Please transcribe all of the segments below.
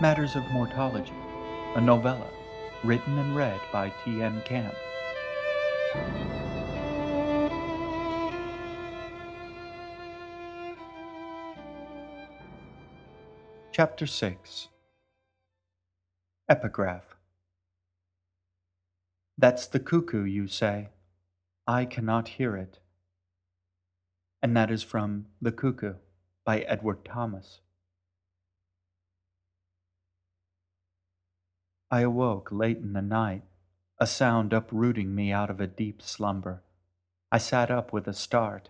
Matters of Mortology, a novella written and read by T.M. Camp. Chapter 6 Epigraph That's the cuckoo, you say. I cannot hear it. And that is from The Cuckoo by Edward Thomas. I awoke late in the night, a sound uprooting me out of a deep slumber. I sat up with a start.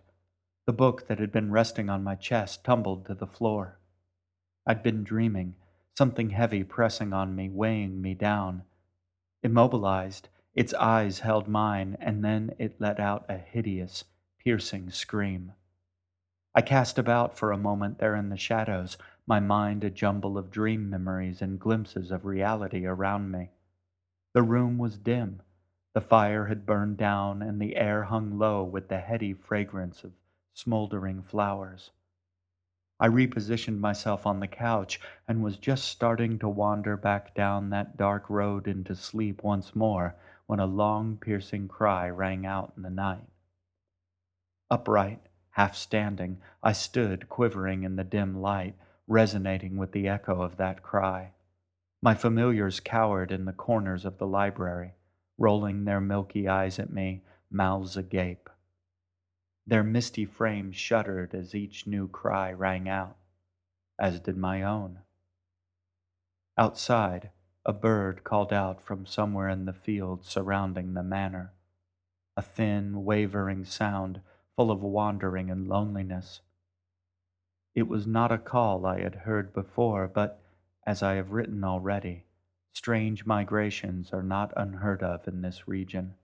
The book that had been resting on my chest tumbled to the floor. I'd been dreaming, something heavy pressing on me, weighing me down. Immobilized, its eyes held mine, and then it let out a hideous, piercing scream. I cast about for a moment there in the shadows, my mind a jumble of dream memories and glimpses of reality around me. The room was dim. The fire had burned down, and the air hung low with the heady fragrance of smoldering flowers. I repositioned myself on the couch and was just starting to wander back down that dark road into sleep once more when a long, piercing cry rang out in the night. Upright, half standing, I stood quivering in the dim light resonating with the echo of that cry. My familiars cowered in the corners of the library, rolling their milky eyes at me, mouths agape. Their misty frames shuddered as each new cry rang out, as did my own. Outside, a bird called out from somewhere in the fields surrounding the manor, a thin, wavering sound full of wandering and loneliness. It was not a call I had heard before, but, as I have written already, strange migrations are not unheard of in this region.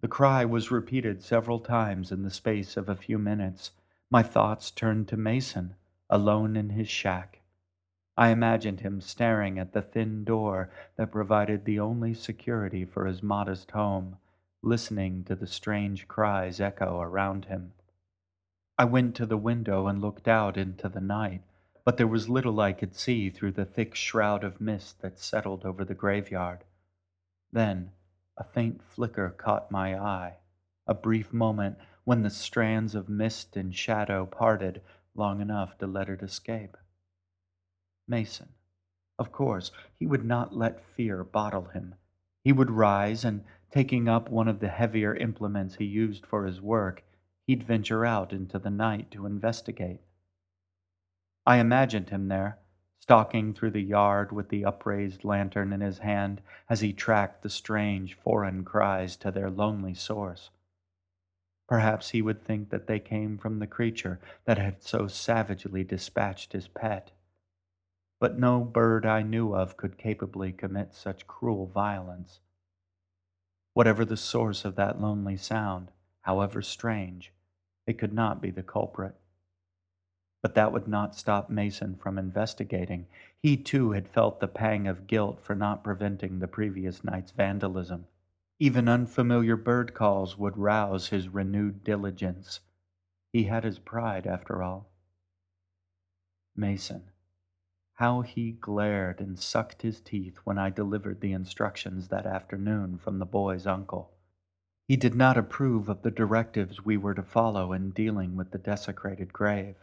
The cry was repeated several times in the space of a few minutes. My thoughts turned to Mason, alone in his shack. I imagined him staring at the thin door that provided the only security for his modest home, listening to the strange cries echo around him. I went to the window and looked out into the night, but there was little I could see through the thick shroud of mist that settled over the graveyard. Then a faint flicker caught my eye, a brief moment when the strands of mist and shadow parted long enough to let it escape. Mason. Of course, he would not let fear bottle him. He would rise and, taking up one of the heavier implements he used for his work, he'd venture out into the night to investigate. I imagined him there, stalking through the yard with the upraised lantern in his hand as he tracked the strange foreign cries to their lonely source. Perhaps he would think that they came from the creature that had so savagely dispatched his pet. But no bird I knew of could capably commit such cruel violence. Whatever the source of that lonely sound, however strange, it could not be the culprit. But that would not stop Mason from investigating. He too had felt the pang of guilt for not preventing the previous night's vandalism. Even unfamiliar bird calls would rouse his renewed diligence. He had his pride, after all. Mason. How he glared and sucked his teeth when I delivered the instructions that afternoon from the boy's uncle. He did not approve of the directives we were to follow in dealing with the desecrated grave.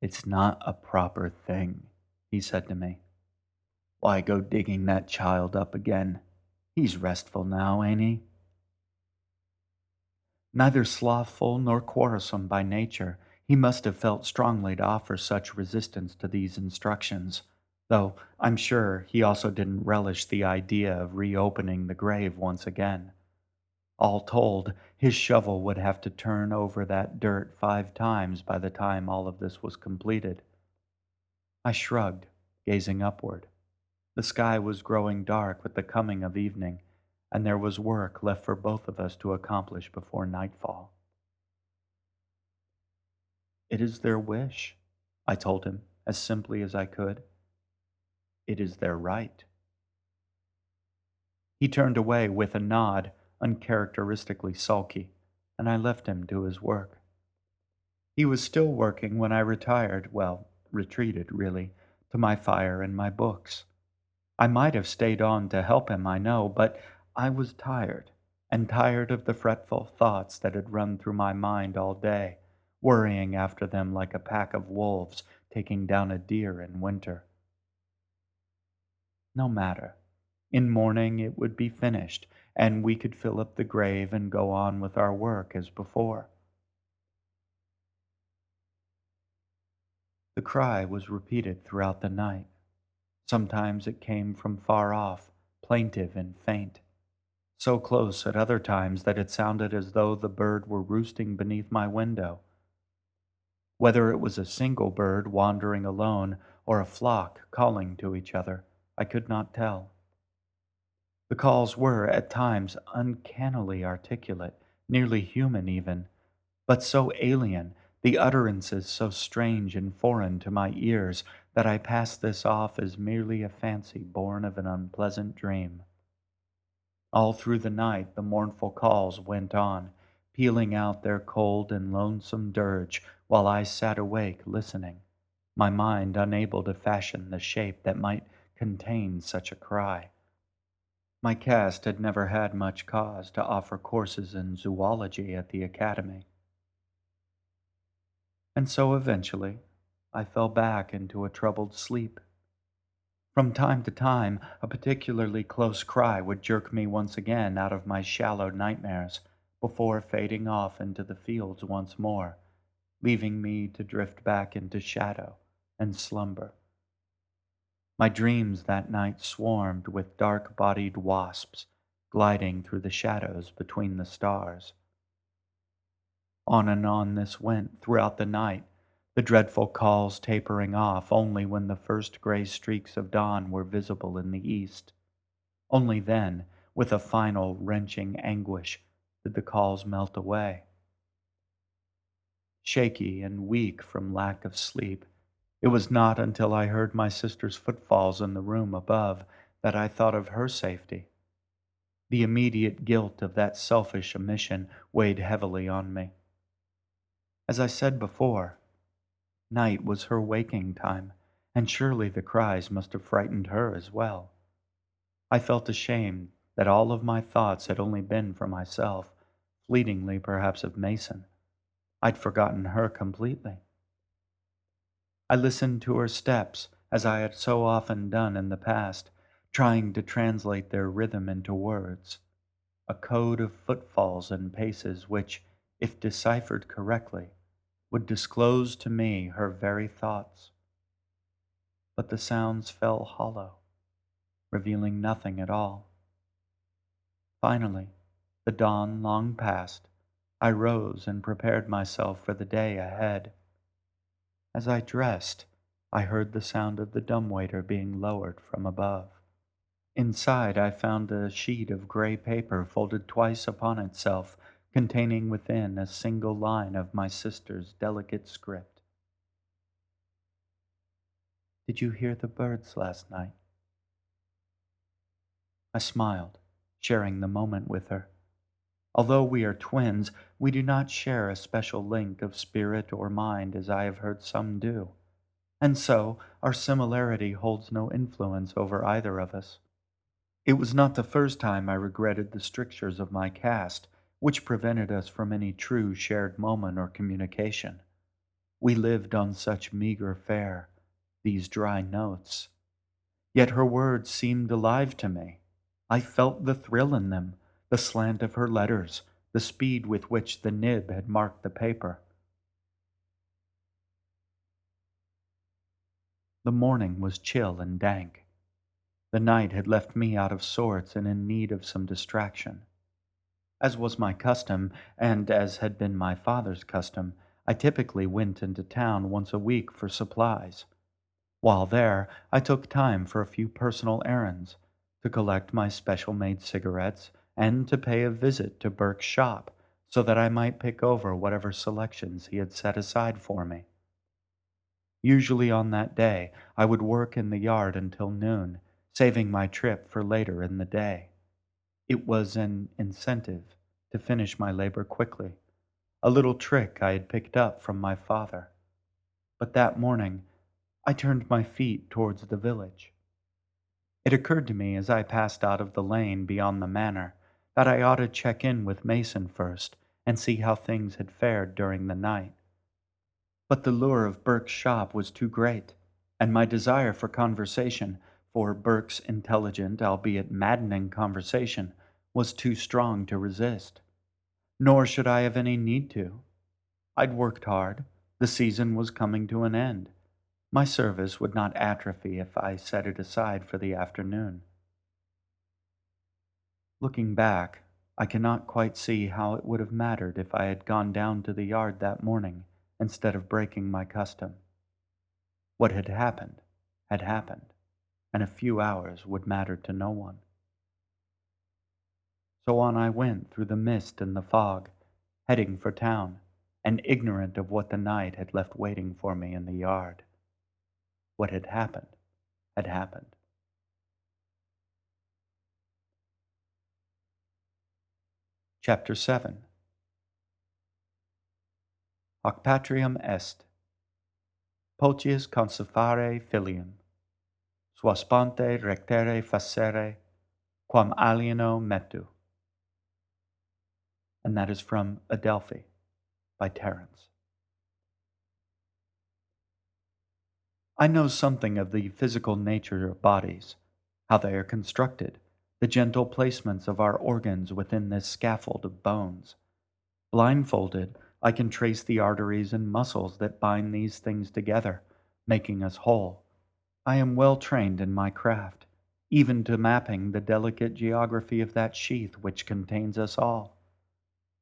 It's not a proper thing, he said to me. Why go digging that child up again? He's restful now, ain't he? Neither slothful nor quarrelsome by nature, he must have felt strongly to offer such resistance to these instructions though I'm sure he also didn't relish the idea of reopening the grave once again. All told, his shovel would have to turn over that dirt five times by the time all of this was completed. I shrugged, gazing upward. The sky was growing dark with the coming of evening, and there was work left for both of us to accomplish before nightfall. It is their wish, I told him as simply as I could. It is their right. He turned away with a nod, uncharacteristically sulky, and I left him to his work. He was still working when I retired, well, retreated, really, to my fire and my books. I might have stayed on to help him, I know, but I was tired, and tired of the fretful thoughts that had run through my mind all day, worrying after them like a pack of wolves taking down a deer in winter. No matter. In morning it would be finished, and we could fill up the grave and go on with our work as before. The cry was repeated throughout the night. Sometimes it came from far off, plaintive and faint, so close at other times that it sounded as though the bird were roosting beneath my window. Whether it was a single bird wandering alone or a flock calling to each other, I could not tell. The calls were, at times, uncannily articulate, nearly human even, but so alien the utterances so strange and foreign to my ears that I passed this off as merely a fancy born of an unpleasant dream. All through the night the mournful calls went on, pealing out their cold and lonesome dirge while I sat awake listening, my mind unable to fashion the shape that might contain such a cry. My caste had never had much cause to offer courses in zoology at the academy. And so eventually I fell back into a troubled sleep. From time to time, a particularly close cry would jerk me once again out of my shallow nightmares before fading off into the fields once more, leaving me to drift back into shadow and slumber. My dreams that night swarmed with dark bodied wasps gliding through the shadows between the stars. On and on this went throughout the night, the dreadful calls tapering off only when the first gray streaks of dawn were visible in the east. Only then, with a final wrenching anguish, did the calls melt away. Shaky and weak from lack of sleep, it was not until I heard my sister's footfalls in the room above that I thought of her safety. The immediate guilt of that selfish omission weighed heavily on me. As I said before, night was her waking time, and surely the cries must have frightened her as well. I felt ashamed that all of my thoughts had only been for myself, fleetingly perhaps of Mason. I'd forgotten her completely. I listened to her steps, as I had so often done in the past, trying to translate their rhythm into words, a code of footfalls and paces which, if deciphered correctly, would disclose to me her very thoughts. But the sounds fell hollow, revealing nothing at all. Finally, the dawn long past, I rose and prepared myself for the day ahead. As I dressed, I heard the sound of the dumbwaiter being lowered from above. Inside, I found a sheet of gray paper folded twice upon itself containing within a single line of my sister's delicate script. Did you hear the birds last night? I smiled, sharing the moment with her. Although we are twins, we do not share a special link of spirit or mind as I have heard some do, and so our similarity holds no influence over either of us. It was not the first time I regretted the strictures of my caste which prevented us from any true shared moment or communication. We lived on such meager fare, these dry notes. Yet her words seemed alive to me. I felt the thrill in them, the slant of her letters, the speed with which the nib had marked the paper. The morning was chill and dank. The night had left me out of sorts and in need of some distraction. As was my custom, and as had been my father's custom, I typically went into town once a week for supplies. While there, I took time for a few personal errands, to collect my special made cigarettes, and to pay a visit to Burke's shop so that I might pick over whatever selections he had set aside for me. Usually on that day, I would work in the yard until noon, saving my trip for later in the day. It was an incentive to finish my labor quickly, a little trick I had picked up from my father. But that morning, I turned my feet towards the village. It occurred to me as I passed out of the lane beyond the manor that I ought to check in with Mason first and see how things had fared during the night. But the lure of Burke's shop was too great, and my desire for conversation, for Burke's intelligent, albeit maddening conversation, was too strong to resist. Nor should I have any need to. I'd worked hard. The season was coming to an end. My service would not atrophy if I set it aside for the afternoon. Looking back, I cannot quite see how it would have mattered if I had gone down to the yard that morning instead of breaking my custom. What had happened had happened, and a few hours would matter to no one. So on I went through the mist and the fog, heading for town, and ignorant of what the night had left waiting for me in the yard. What had happened had happened. Chapter 7 Hoc patrium est, potius consufare filium, suaspante rectere facere, quam alieno metu. And that is from Adelphi by Terence. I know something of the physical nature of bodies, how they are constructed, the gentle placements of our organs within this scaffold of bones. Blindfolded, I can trace the arteries and muscles that bind these things together, making us whole. I am well trained in my craft, even to mapping the delicate geography of that sheath which contains us all.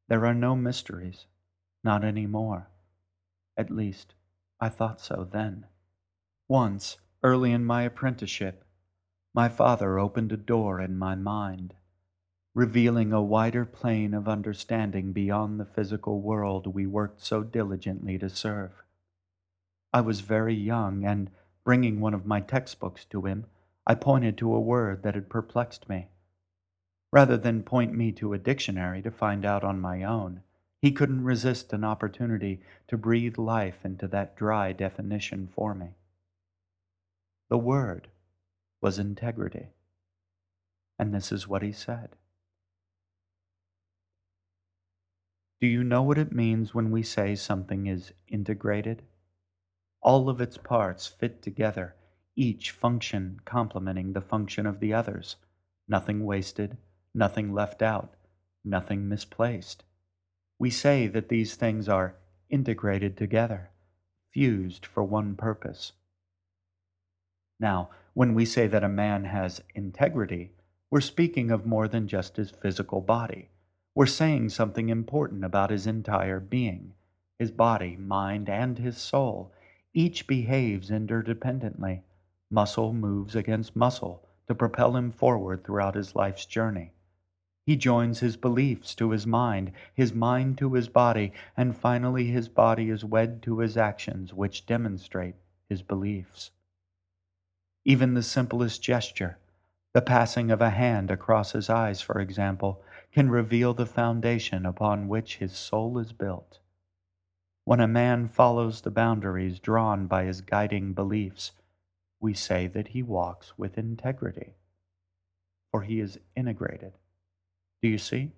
There are no mysteries, not any more. At least, I thought so then. Once, early in my apprenticeship, my father opened a door in my mind, revealing a wider plane of understanding beyond the physical world we worked so diligently to serve. I was very young, and bringing one of my textbooks to him, I pointed to a word that had perplexed me. Rather than point me to a dictionary to find out on my own, he couldn't resist an opportunity to breathe life into that dry definition for me. The word was integrity. And this is what he said Do you know what it means when we say something is integrated? All of its parts fit together, each function complementing the function of the others, nothing wasted, nothing left out, nothing misplaced. We say that these things are integrated together, fused for one purpose. Now, when we say that a man has integrity, we're speaking of more than just his physical body. We're saying something important about his entire being. His body, mind, and his soul each behaves interdependently. Muscle moves against muscle to propel him forward throughout his life's journey. He joins his beliefs to his mind, his mind to his body, and finally his body is wed to his actions, which demonstrate his beliefs. Even the simplest gesture, the passing of a hand across his eyes, for example, can reveal the foundation upon which his soul is built. When a man follows the boundaries drawn by his guiding beliefs, we say that he walks with integrity, for he is integrated. Do you see?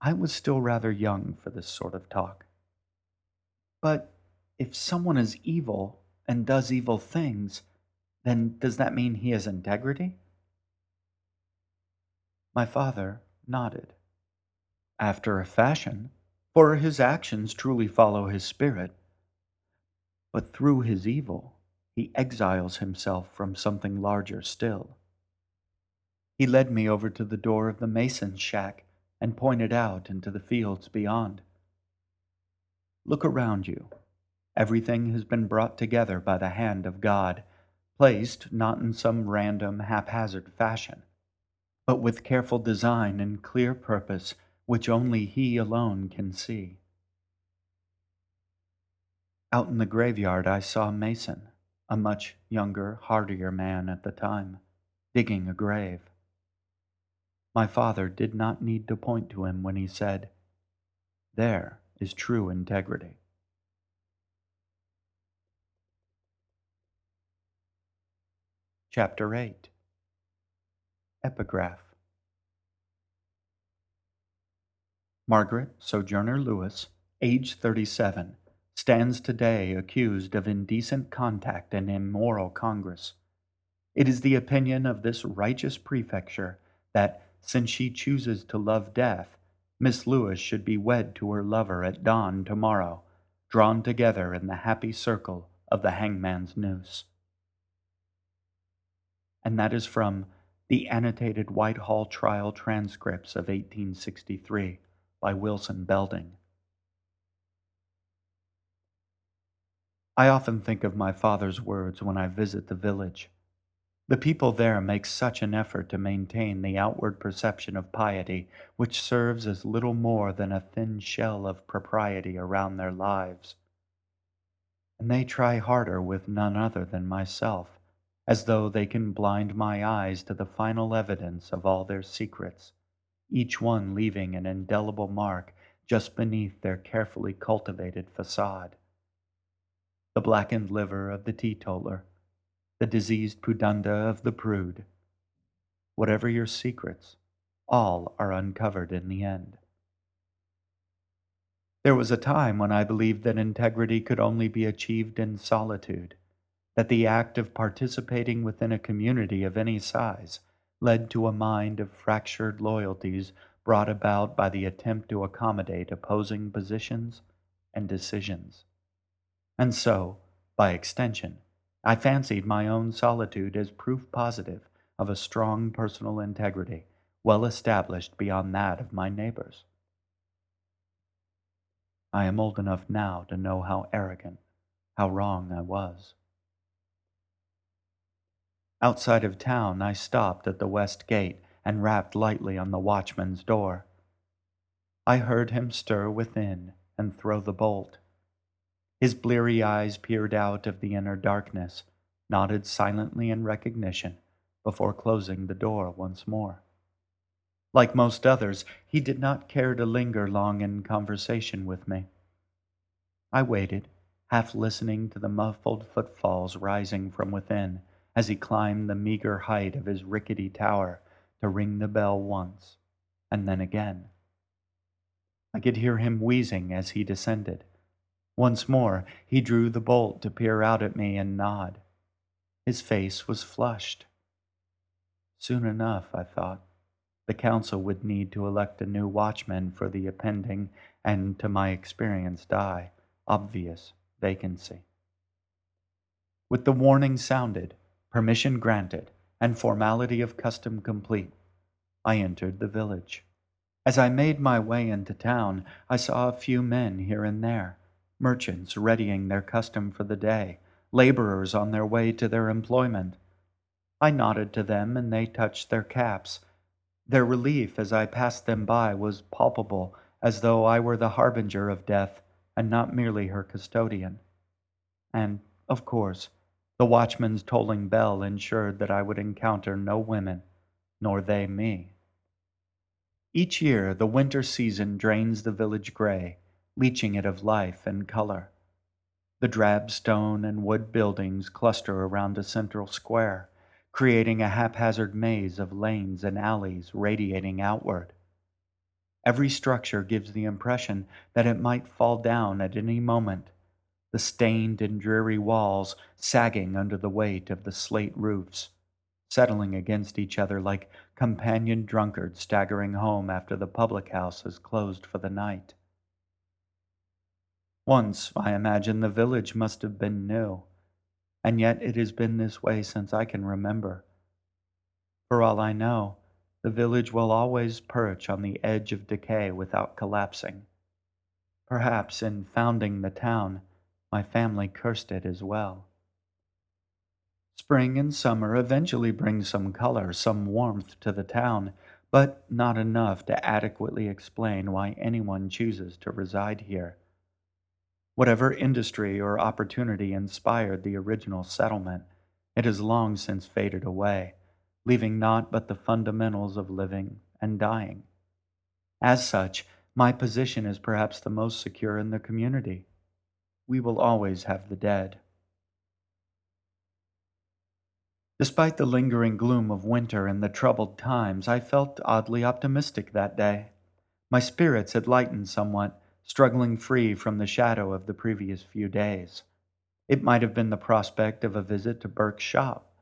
I was still rather young for this sort of talk. But if someone is evil and does evil things, then does that mean he has integrity? My father nodded. After a fashion, for his actions truly follow his spirit. But through his evil, he exiles himself from something larger still. He led me over to the door of the mason's shack and pointed out into the fields beyond. Look around you. Everything has been brought together by the hand of God, placed not in some random, haphazard fashion, but with careful design and clear purpose which only He alone can see. Out in the graveyard, I saw Mason, a much younger, hardier man at the time, digging a grave. My father did not need to point to him when he said, There is true integrity. Chapter 8 Epigraph Margaret Sojourner Lewis, age 37, stands today accused of indecent contact and immoral congress. It is the opinion of this righteous prefecture that, since she chooses to love death, Miss Lewis should be wed to her lover at dawn tomorrow, drawn together in the happy circle of the hangman's noose. And that is from the annotated Whitehall trial transcripts of 1863 by Wilson Belding. I often think of my father's words when I visit the village. The people there make such an effort to maintain the outward perception of piety, which serves as little more than a thin shell of propriety around their lives. And they try harder with none other than myself, as though they can blind my eyes to the final evidence of all their secrets, each one leaving an indelible mark just beneath their carefully cultivated facade the blackened liver of the teetotaler, the diseased pudenda of the prude. Whatever your secrets, all are uncovered in the end. There was a time when I believed that integrity could only be achieved in solitude, that the act of participating within a community of any size led to a mind of fractured loyalties brought about by the attempt to accommodate opposing positions and decisions. And so, by extension, I fancied my own solitude as proof positive of a strong personal integrity, well established beyond that of my neighbors. I am old enough now to know how arrogant, how wrong I was. Outside of town, I stopped at the west gate and rapped lightly on the watchman's door. I heard him stir within and throw the bolt. His bleary eyes peered out of the inner darkness, nodded silently in recognition before closing the door once more. Like most others, he did not care to linger long in conversation with me. I waited, half listening to the muffled footfalls rising from within as he climbed the meager height of his rickety tower to ring the bell once, and then again. I could hear him wheezing as he descended once more, he drew the bolt to peer out at me and nod. His face was flushed. Soon enough, I thought, the council would need to elect a new watchman for the impending and, to my experienced eye, obvious vacancy. With the warning sounded, permission granted, and formality of custom complete, I entered the village. As I made my way into town, I saw a few men here and there merchants readying their custom for the day, laborers on their way to their employment. I nodded to them and they touched their caps. Their relief as I passed them by was palpable, as though I were the harbinger of death and not merely her custodian. And, of course, the watchman's tolling bell ensured that I would encounter no women, nor they me. Each year, the winter season drains the village gray leaching it of life and color. The drab stone and wood buildings cluster around a central square, creating a haphazard maze of lanes and alleys radiating outward. Every structure gives the impression that it might fall down at any moment, the stained and dreary walls sagging under the weight of the slate roofs, settling against each other like companion drunkards staggering home after the public house has closed for the night. Once, I imagine, the village must have been new, and yet it has been this way since I can remember. For all I know, the village will always perch on the edge of decay without collapsing. Perhaps in founding the town, my family cursed it as well. Spring and summer eventually bring some color, some warmth to the town, but not enough to adequately explain why anyone chooses to reside here. Whatever industry or opportunity inspired the original settlement, it has long since faded away, leaving naught but the fundamentals of living and dying. As such, my position is perhaps the most secure in the community. We will always have the dead. Despite the lingering gloom of winter and the troubled times, I felt oddly optimistic that day. My spirits had lightened somewhat, struggling free from the shadow of the previous few days. It might have been the prospect of a visit to Burke's shop,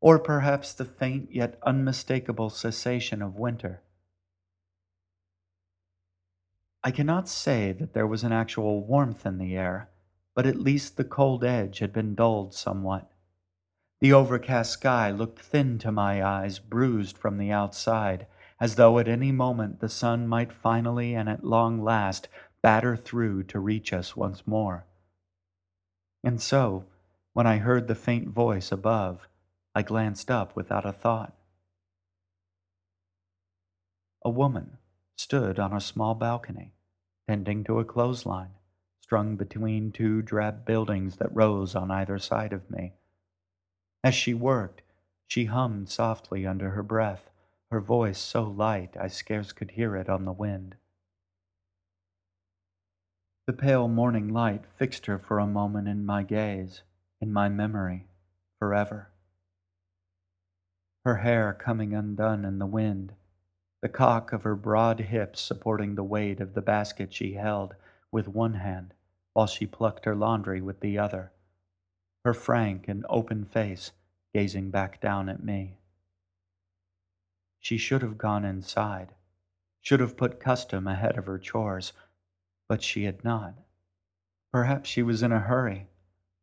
or perhaps the faint yet unmistakable cessation of winter. I cannot say that there was an actual warmth in the air, but at least the cold edge had been dulled somewhat. The overcast sky looked thin to my eyes, bruised from the outside, as though at any moment the sun might finally and at long last batter through to reach us once more. And so, when I heard the faint voice above, I glanced up without a thought. A woman stood on a small balcony, tending to a clothesline, strung between two drab buildings that rose on either side of me. As she worked, she hummed softly under her breath, her voice so light I scarce could hear it on the wind. The pale morning light fixed her for a moment in my gaze, in my memory, forever her hair coming undone in the wind, the cock of her broad hips supporting the weight of the basket she held with one hand while she plucked her laundry with the other, her frank and open face gazing back down at me. She should have gone inside, should have put custom ahead of her chores, but she had not. Perhaps she was in a hurry,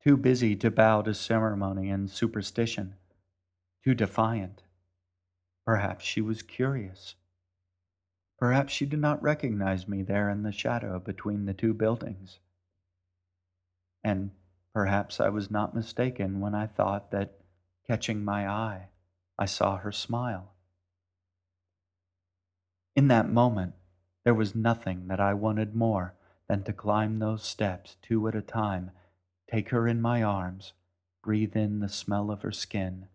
too busy to bow to ceremony and superstition too defiant. Perhaps she was curious. Perhaps she did not recognize me there in the shadow between the two buildings. And perhaps I was not mistaken when I thought that, catching my eye, I saw her smile. In that moment, there was nothing that I wanted more than to climb those steps two at a time, take her in my arms, breathe in the smell of her skin,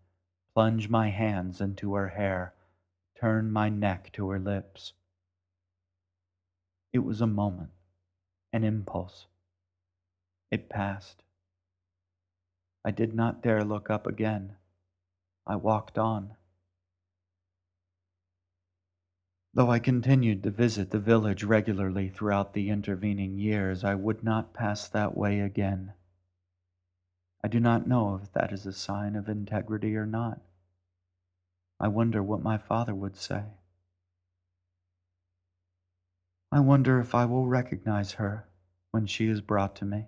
plunge my hands into her hair, turn my neck to her lips. It was a moment, an impulse. It passed. I did not dare look up again. I walked on. Though I continued to visit the village regularly throughout the intervening years, I would not pass that way again. I do not know if that is a sign of integrity or not. I wonder what my father would say. I wonder if I will recognize her when she is brought to me.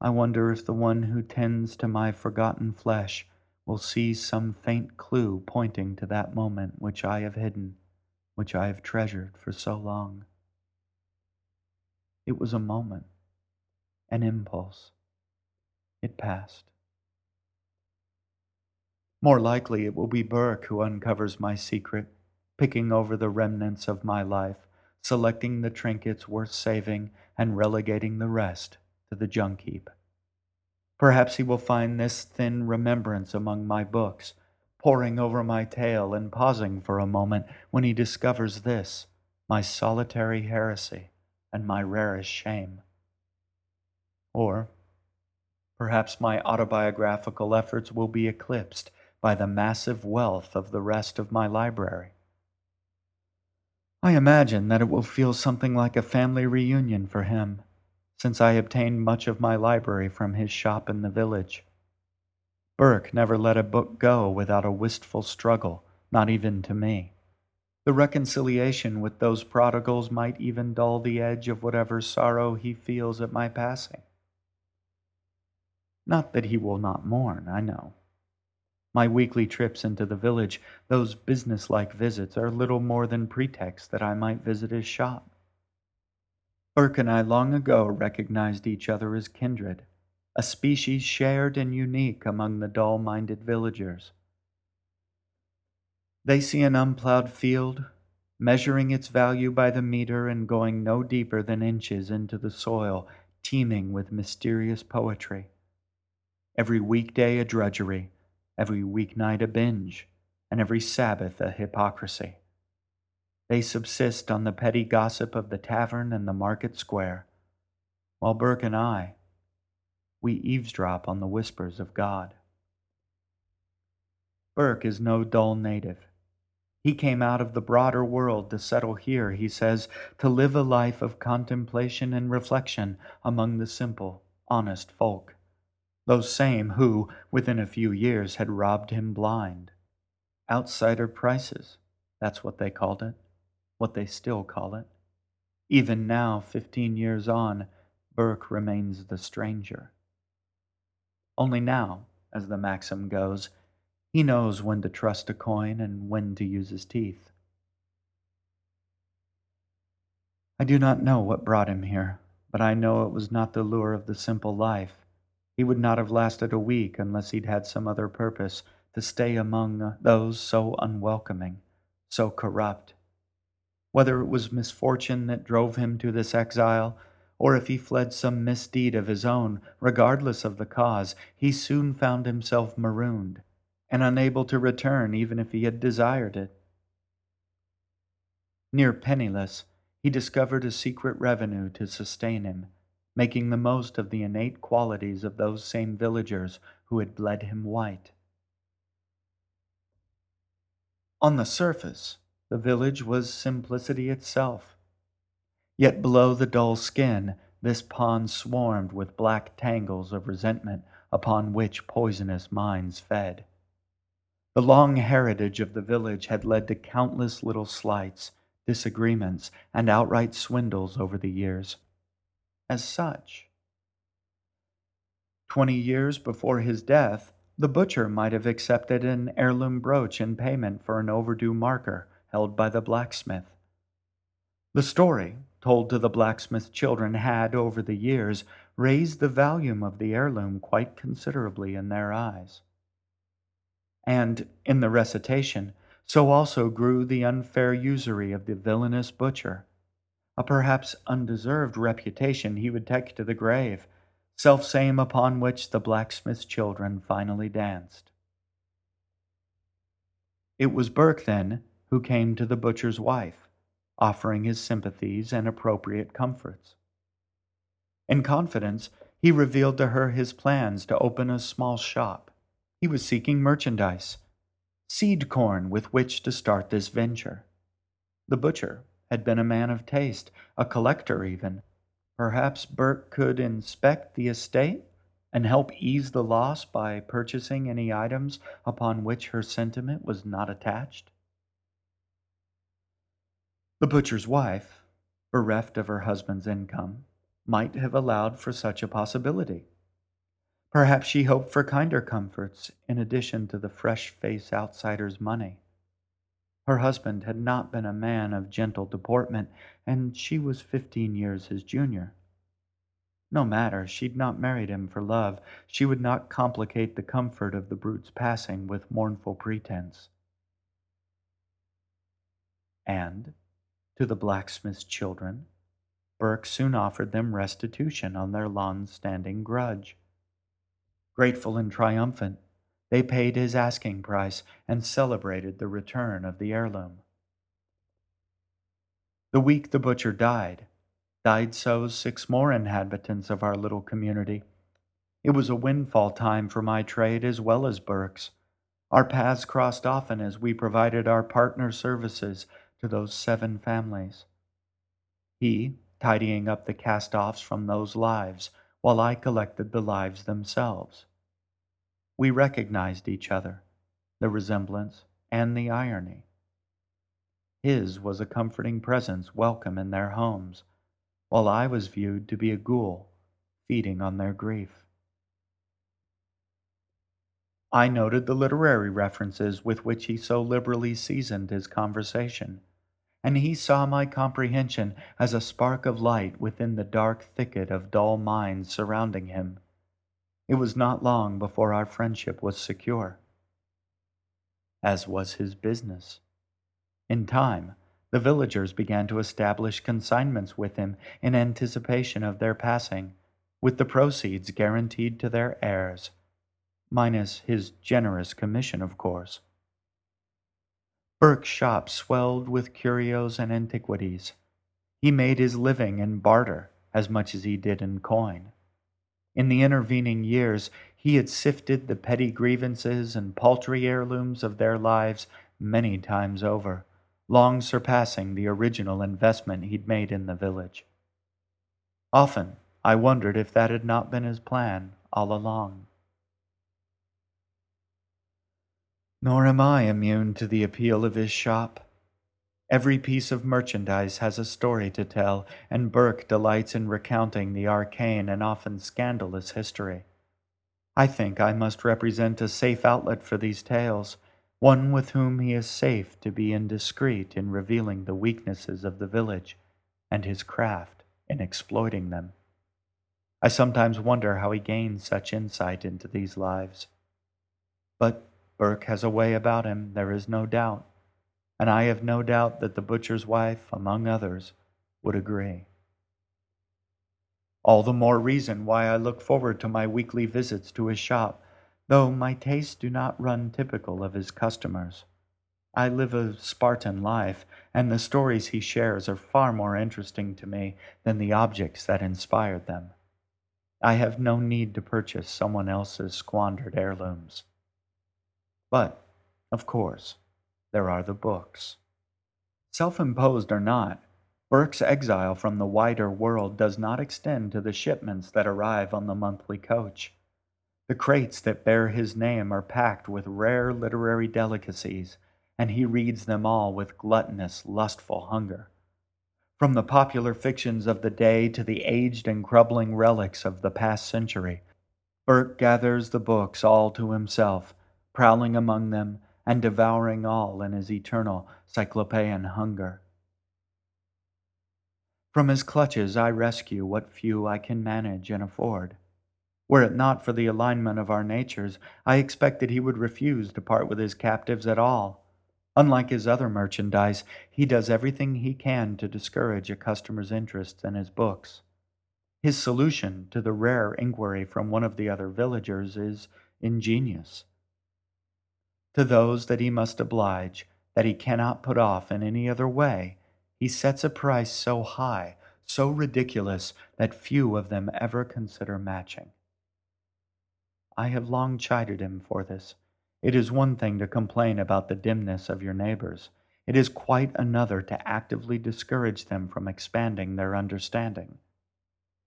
I wonder if the one who tends to my forgotten flesh will see some faint clue pointing to that moment which I have hidden, which I have treasured for so long. It was a moment an impulse. It passed. More likely it will be Burke who uncovers my secret, picking over the remnants of my life, selecting the trinkets worth saving, and relegating the rest the junk heap. Perhaps he will find this thin remembrance among my books, poring over my tale and pausing for a moment when he discovers this, my solitary heresy and my rarest shame. Or perhaps my autobiographical efforts will be eclipsed by the massive wealth of the rest of my library. I imagine that it will feel something like a family reunion for him, since I obtained much of my library from his shop in the village. Burke never let a book go without a wistful struggle, not even to me. The reconciliation with those prodigals might even dull the edge of whatever sorrow he feels at my passing. Not that he will not mourn, I know. My weekly trips into the village, those business-like visits, are little more than pretext that I might visit his shop. Burke and I long ago recognized each other as kindred, a species shared and unique among the dull-minded villagers. They see an unplowed field, measuring its value by the meter and going no deeper than inches into the soil, teeming with mysterious poetry every weekday a drudgery, every weeknight a binge, and every Sabbath a hypocrisy. They subsist on the petty gossip of the tavern and the market square, while Burke and I, we eavesdrop on the whispers of God. Burke is no dull native. He came out of the broader world to settle here, he says, to live a life of contemplation and reflection among the simple, honest folk, those same who, within a few years, had robbed him blind. Outsider prices, that's what they called it, what they still call it. Even now, fifteen years on, Burke remains the stranger. Only now, as the maxim goes, he knows when to trust a coin and when to use his teeth. I do not know what brought him here, but I know it was not the lure of the simple life. He would not have lasted a week unless he'd had some other purpose to stay among those so unwelcoming, so corrupt. Whether it was misfortune that drove him to this exile, or if he fled some misdeed of his own, regardless of the cause, he soon found himself marooned and unable to return even if he had desired it. Near penniless, he discovered a secret revenue to sustain him, making the most of the innate qualities of those same villagers who had bled him white. On the surface, the village was simplicity itself. Yet below the dull skin, this pond swarmed with black tangles of resentment upon which poisonous minds fed. The long heritage of the village had led to countless little slights, disagreements, and outright swindles over the years. As such, twenty years before his death, the butcher might have accepted an heirloom brooch in payment for an overdue marker held by the blacksmith. The story, told to the blacksmith's children, had, over the years, raised the value of the heirloom quite considerably in their eyes and in the recitation, so also grew the unfair usury of the villainous butcher, a perhaps undeserved reputation he would take to the grave, self-same upon which the blacksmith's children finally danced. It was Burke, then, who came to the butcher's wife, offering his sympathies and appropriate comforts. In confidence, he revealed to her his plans to open a small shop he was seeking merchandise, seed corn with which to start this venture. The butcher had been a man of taste, a collector even. Perhaps Burke could inspect the estate and help ease the loss by purchasing any items upon which her sentiment was not attached. The butcher's wife, bereft of her husband's income, might have allowed for such a possibility. Perhaps she hoped for kinder comforts in addition to the fresh face outsider's money. Her husband had not been a man of gentle deportment, and she was fifteen years his junior. No matter, she'd not married him for love. She would not complicate the comfort of the brute's passing with mournful pretense. And, to the blacksmith's children, Burke soon offered them restitution on their long standing grudge. Grateful and triumphant, they paid his asking price and celebrated the return of the heirloom. The week the butcher died, died so six more inhabitants of our little community. It was a windfall time for my trade as well as Burke's. Our paths crossed often as we provided our partner services to those seven families. He, tidying up the cast offs from those lives, while I collected the lives themselves. We recognized each other, the resemblance and the irony. His was a comforting presence welcome in their homes, while I was viewed to be a ghoul feeding on their grief. I noted the literary references with which he so liberally seasoned his conversation and he saw my comprehension as a spark of light within the dark thicket of dull minds surrounding him. It was not long before our friendship was secure, as was his business. In time, the villagers began to establish consignments with him in anticipation of their passing, with the proceeds guaranteed to their heirs, minus his generous commission, of course. Burke's shop swelled with curios and antiquities. He made his living in barter as much as he did in coin. In the intervening years, he had sifted the petty grievances and paltry heirlooms of their lives many times over, long surpassing the original investment he'd made in the village. Often, I wondered if that had not been his plan all along. Nor am I immune to the appeal of his shop. Every piece of merchandise has a story to tell, and Burke delights in recounting the arcane and often scandalous history. I think I must represent a safe outlet for these tales, one with whom he is safe to be indiscreet in revealing the weaknesses of the village and his craft in exploiting them. I sometimes wonder how he gains such insight into these lives. But Burke has a way about him, there is no doubt and I have no doubt that the butcher's wife, among others, would agree. All the more reason why I look forward to my weekly visits to his shop, though my tastes do not run typical of his customers. I live a Spartan life, and the stories he shares are far more interesting to me than the objects that inspired them. I have no need to purchase someone else's squandered heirlooms. But, of course, there are the books. Self imposed or not, Burke's exile from the wider world does not extend to the shipments that arrive on the monthly coach. The crates that bear his name are packed with rare literary delicacies, and he reads them all with gluttonous, lustful hunger. From the popular fictions of the day to the aged and crumbling relics of the past century, Burke gathers the books all to himself, prowling among them and devouring all in his eternal cyclopean hunger. From his clutches I rescue what few I can manage and afford. Were it not for the alignment of our natures, I expect that he would refuse to part with his captives at all. Unlike his other merchandise, he does everything he can to discourage a customer's interest in his books. His solution to the rare inquiry from one of the other villagers is ingenious to those that he must oblige, that he cannot put off in any other way, he sets a price so high, so ridiculous, that few of them ever consider matching. I have long chided him for this. It is one thing to complain about the dimness of your neighbors. It is quite another to actively discourage them from expanding their understanding.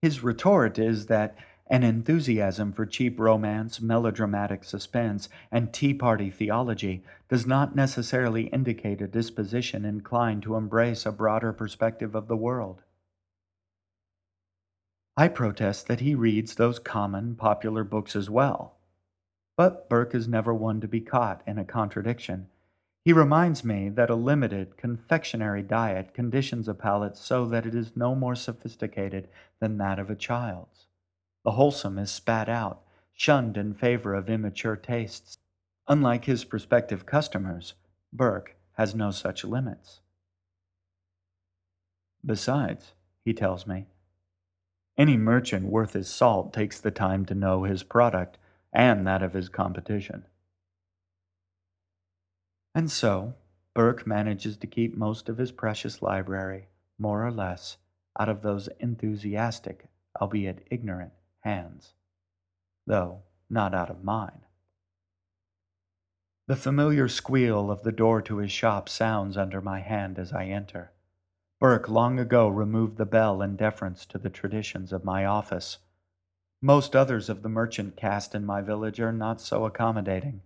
His retort is that an enthusiasm for cheap romance, melodramatic suspense, and Tea Party theology does not necessarily indicate a disposition inclined to embrace a broader perspective of the world. I protest that he reads those common, popular books as well. But Burke is never one to be caught in a contradiction. He reminds me that a limited, confectionery diet conditions a palate so that it is no more sophisticated than that of a child's. The wholesome is spat out, shunned in favor of immature tastes. Unlike his prospective customers, Burke has no such limits. Besides, he tells me, any merchant worth his salt takes the time to know his product and that of his competition. And so, Burke manages to keep most of his precious library, more or less, out of those enthusiastic, albeit ignorant, hands, though not out of mine. The familiar squeal of the door to his shop sounds under my hand as I enter. Burke long ago removed the bell in deference to the traditions of my office. Most others of the merchant caste in my village are not so accommodating.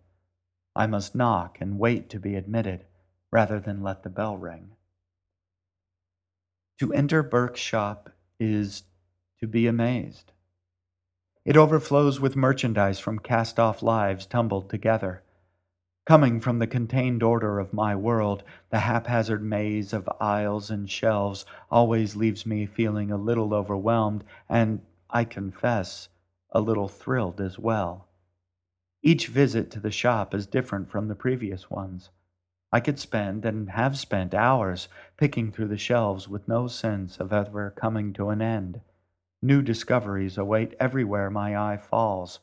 I must knock and wait to be admitted rather than let the bell ring. To enter Burke's shop is to be amazed. It overflows with merchandise from cast off lives tumbled together. Coming from the contained order of my world, the haphazard maze of aisles and shelves always leaves me feeling a little overwhelmed and, I confess, a little thrilled as well. Each visit to the shop is different from the previous ones. I could spend and have spent hours picking through the shelves with no sense of ever coming to an end. New discoveries await everywhere my eye falls.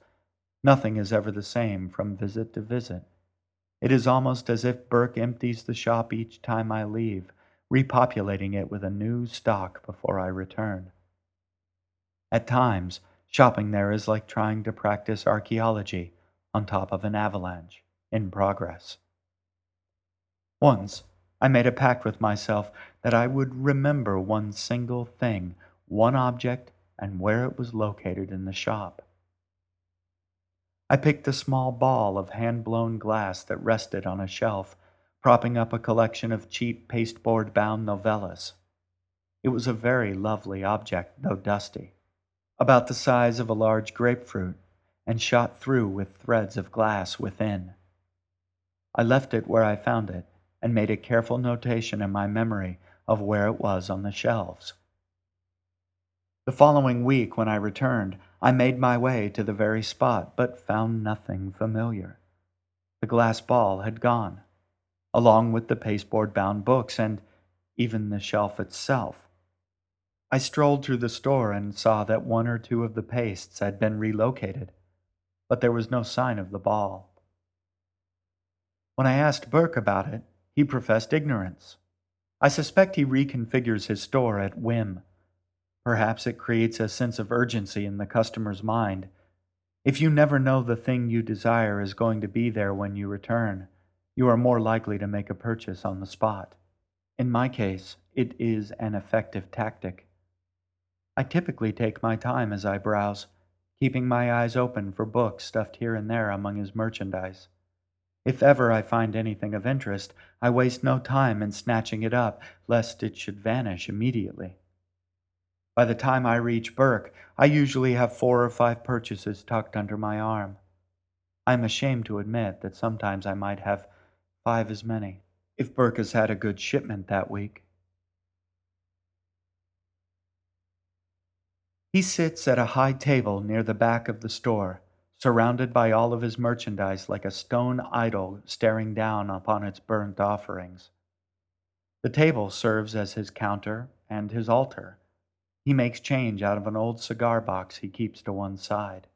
Nothing is ever the same from visit to visit. It is almost as if Burke empties the shop each time I leave, repopulating it with a new stock before I return. At times, Shopping there is like trying to practice archaeology on top of an avalanche in progress. Once, I made a pact with myself that I would remember one single thing, one object, and where it was located in the shop. I picked a small ball of hand blown glass that rested on a shelf, propping up a collection of cheap pasteboard bound novellas. It was a very lovely object, though dusty, about the size of a large grapefruit, and shot through with threads of glass within. I left it where I found it and made a careful notation in my memory of where it was on the shelves. The following week, when I returned, I made my way to the very spot, but found nothing familiar. The glass ball had gone, along with the pasteboard bound books and even the shelf itself. I strolled through the store and saw that one or two of the pastes had been relocated, but there was no sign of the ball. When I asked Burke about it, he professed ignorance. I suspect he reconfigures his store at whim. Perhaps it creates a sense of urgency in the customer's mind. If you never know the thing you desire is going to be there when you return, you are more likely to make a purchase on the spot. In my case, it is an effective tactic. I typically take my time as I browse, keeping my eyes open for books stuffed here and there among his merchandise. If ever I find anything of interest, I waste no time in snatching it up, lest it should vanish immediately. By the time I reach Burke, I usually have four or five purchases tucked under my arm. I am ashamed to admit that sometimes I might have five as many, if Burke has had a good shipment that week. He sits at a high table near the back of the store, surrounded by all of his merchandise like a stone idol staring down upon its burnt offerings. The table serves as his counter and his altar. He makes change out of an old cigar box he keeps to one side.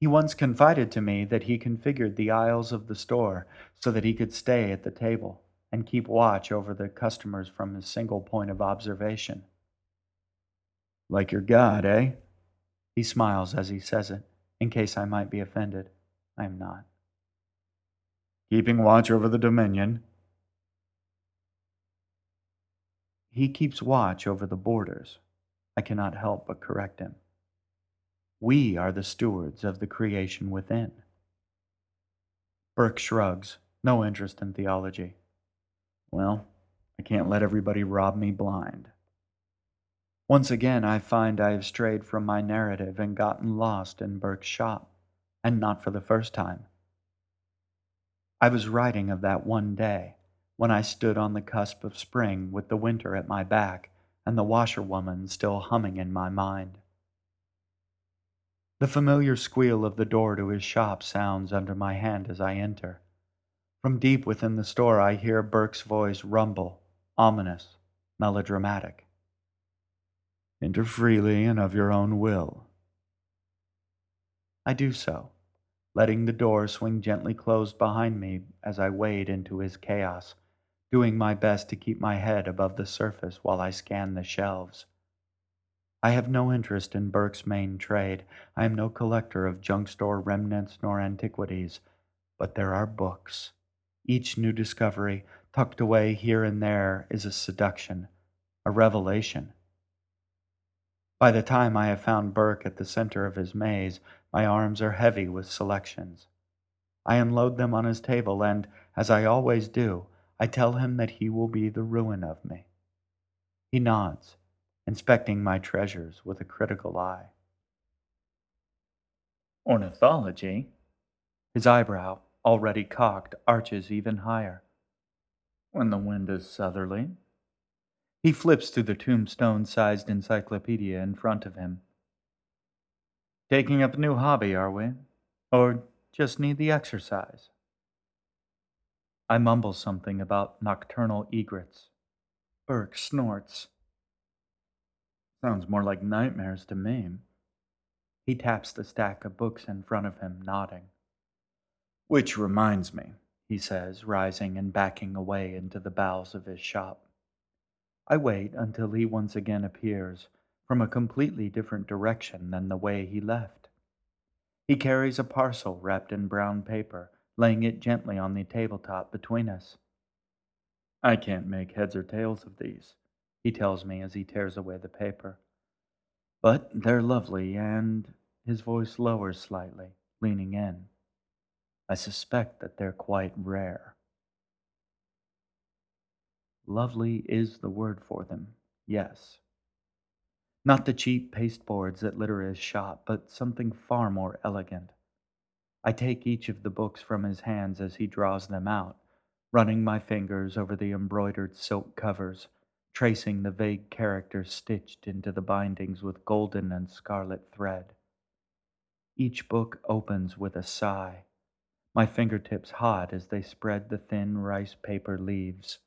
He once confided to me that he configured the aisles of the store so that he could stay at the table and keep watch over the customers from his single point of observation. Like your God, eh? He smiles as he says it, in case I might be offended. I am not. Keeping watch over the dominion. He keeps watch over the borders. I cannot help but correct him. We are the stewards of the creation within. Burke shrugs, no interest in theology. Well, I can't let everybody rob me blind. Once again, I find I have strayed from my narrative and gotten lost in Burke's shop, and not for the first time. I was writing of that one day when I stood on the cusp of spring with the winter at my back and the washerwoman still humming in my mind. The familiar squeal of the door to his shop sounds under my hand as I enter. From deep within the store, I hear Burke's voice rumble, ominous, melodramatic. Enter freely and of your own will. I do so, letting the door swing gently closed behind me as I wade into his chaos, doing my best to keep my head above the surface while I scan the shelves. I have no interest in Burke's main trade. I am no collector of junk store remnants nor antiquities, but there are books. Each new discovery, tucked away here and there, is a seduction, a revelation. By the time I have found Burke at the center of his maze, my arms are heavy with selections. I unload them on his table, and, as I always do, I tell him that he will be the ruin of me. He nods, inspecting my treasures with a critical eye. Ornithology? His eyebrow, already cocked, arches even higher. When the wind is southerly, he flips through the tombstone sized encyclopedia in front of him. Taking up a new hobby, are we? Or just need the exercise? I mumble something about nocturnal egrets. Burke snorts. Sounds more like nightmares to me. He taps the stack of books in front of him, nodding. Which reminds me, he says, rising and backing away into the bowels of his shop. I wait until he once again appears, from a completely different direction than the way he left. He carries a parcel wrapped in brown paper, laying it gently on the tabletop between us. I can't make heads or tails of these, he tells me as he tears away the paper. But they're lovely, and his voice lowers slightly, leaning in. I suspect that they're quite rare. Lovely is the word for them, yes. Not the cheap pasteboards that litter his shop, but something far more elegant. I take each of the books from his hands as he draws them out, running my fingers over the embroidered silk covers, tracing the vague characters stitched into the bindings with golden and scarlet thread. Each book opens with a sigh, my fingertips hot as they spread the thin rice paper leaves.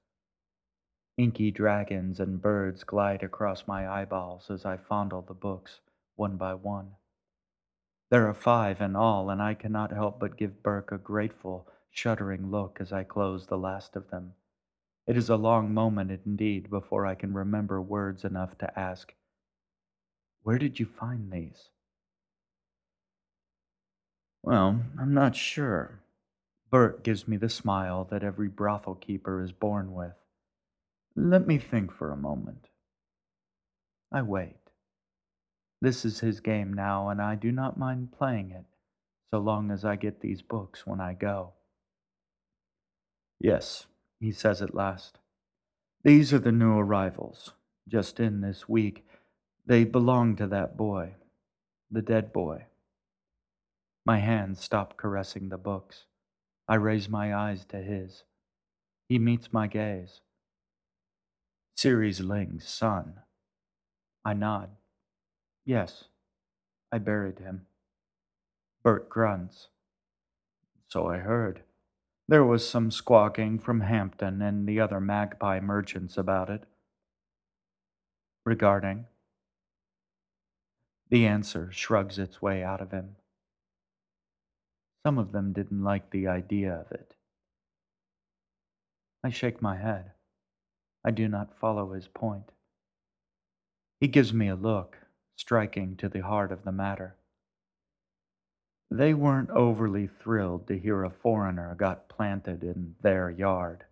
Inky dragons and birds glide across my eyeballs as I fondle the books one by one. There are five in all, and I cannot help but give Burke a grateful, shuddering look as I close the last of them. It is a long moment indeed before I can remember words enough to ask, Where did you find these? Well, I'm not sure. Burke gives me the smile that every brothel keeper is born with. Let me think for a moment. I wait. This is his game now, and I do not mind playing it, so long as I get these books when I go. Yes, he says at last. These are the new arrivals, just in this week. They belong to that boy, the dead boy. My hands stop caressing the books. I raise my eyes to his. He meets my gaze. Ceres Ling's son. I nod. Yes, I buried him. Burke grunts. So I heard. There was some squawking from Hampton and the other magpie merchants about it. Regarding? The answer shrugs its way out of him. Some of them didn't like the idea of it. I shake my head. I do not follow his point. He gives me a look, striking to the heart of the matter. They weren't overly thrilled to hear a foreigner got planted in their yard,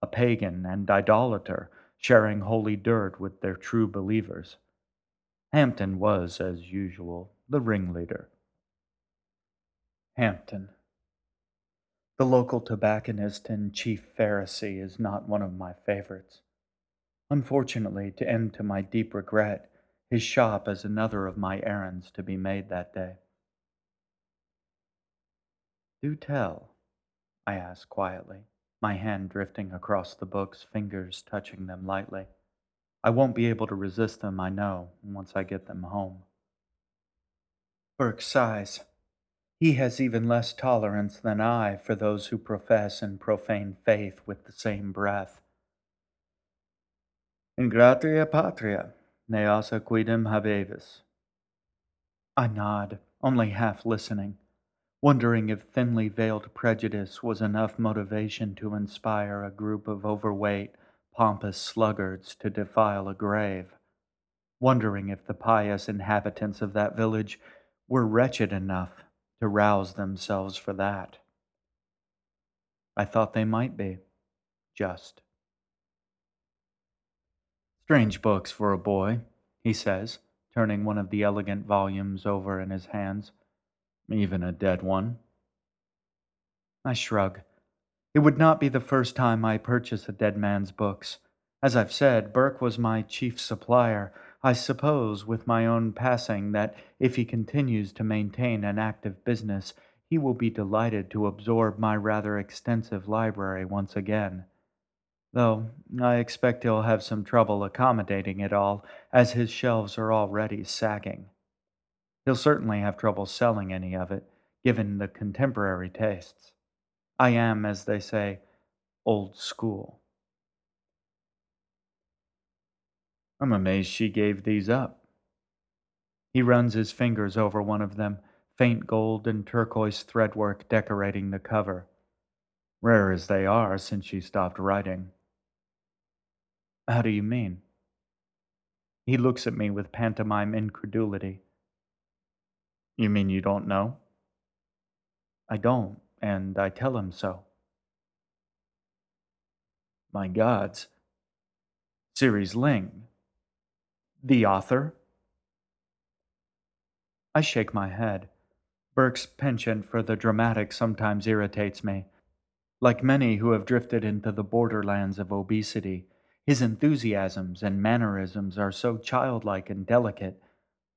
a pagan and idolater sharing holy dirt with their true believers. Hampton was, as usual, the ringleader Hampton. The local tobacconist and chief Pharisee is not one of my favorites. Unfortunately, to end to my deep regret, his shop is another of my errands to be made that day. Do tell, I ask quietly, my hand drifting across the books, fingers touching them lightly. I won't be able to resist them, I know, once I get them home. Burke sighs. He has even less tolerance than I for those who profess and profane faith with the same breath. Ingrata patria, neasa quidem habebis. I nod, only half listening, wondering if thinly veiled prejudice was enough motivation to inspire a group of overweight, pompous sluggards to defile a grave, wondering if the pious inhabitants of that village were wretched enough to rouse themselves for that. I thought they might be, just. Strange books for a boy, he says, turning one of the elegant volumes over in his hands. Even a dead one. I shrug. It would not be the first time I purchase a dead man's books. As I've said, Burke was my chief supplier, I suppose, with my own passing, that if he continues to maintain an active business, he will be delighted to absorb my rather extensive library once again. Though I expect he'll have some trouble accommodating it all, as his shelves are already sagging. He'll certainly have trouble selling any of it, given the contemporary tastes. I am, as they say, old school. I'm amazed she gave these up. He runs his fingers over one of them, faint gold and turquoise threadwork decorating the cover. Rare as they are since she stopped writing. How do you mean? He looks at me with pantomime incredulity. You mean you don't know? I don't, and I tell him so. My gods. Ceres Ling. The author? I shake my head. Burke's penchant for the dramatic sometimes irritates me. Like many who have drifted into the borderlands of obesity, his enthusiasms and mannerisms are so childlike and delicate,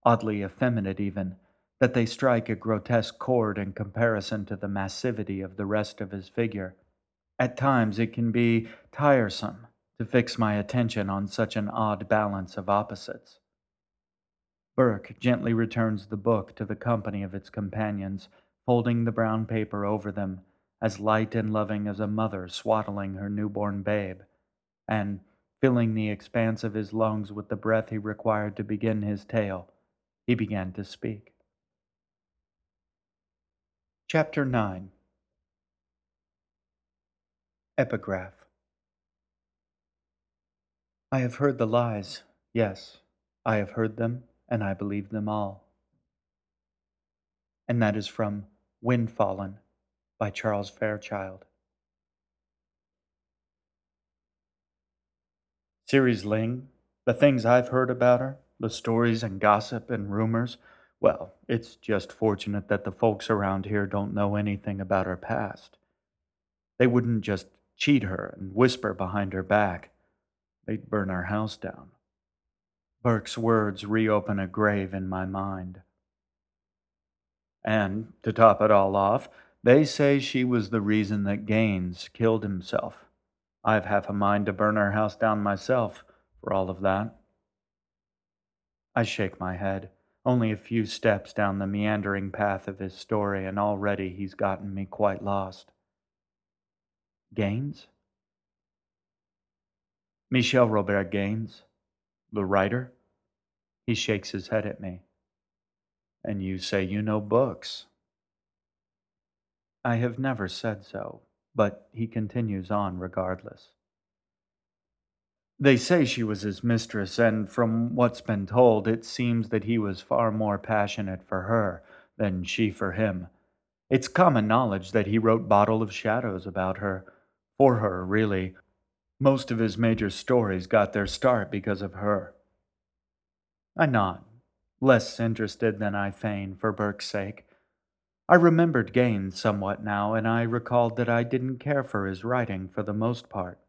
oddly effeminate even, that they strike a grotesque chord in comparison to the massivity of the rest of his figure. At times it can be tiresome to fix my attention on such an odd balance of opposites. Burke gently returns the book to the company of its companions, folding the brown paper over them, as light and loving as a mother swaddling her newborn babe, and, filling the expanse of his lungs with the breath he required to begin his tale, he began to speak. Chapter 9 Epigraph I have heard the lies, yes, I have heard them and I believe them all. And that is from Windfallen by Charles Fairchild. Ceres Ling, the things I've heard about her, the stories and gossip and rumors, well, it's just fortunate that the folks around here don't know anything about her past. They wouldn't just cheat her and whisper behind her back. They'd burn our house down. Burke's words reopen a grave in my mind. And, to top it all off, they say she was the reason that Gaines killed himself. I've half a mind to burn our house down myself for all of that. I shake my head, only a few steps down the meandering path of his story, and already he's gotten me quite lost. Gaines? Michel Robert Gaines, the writer? He shakes his head at me. And you say you know books. I have never said so, but he continues on regardless. They say she was his mistress, and from what's been told, it seems that he was far more passionate for her than she for him. It's common knowledge that he wrote Bottle of Shadows about her, for her, really. Most of his major stories got their start because of her. I nod, less interested than I feign for Burke's sake. I remembered Gaines somewhat now, and I recalled that I didn't care for his writing for the most part,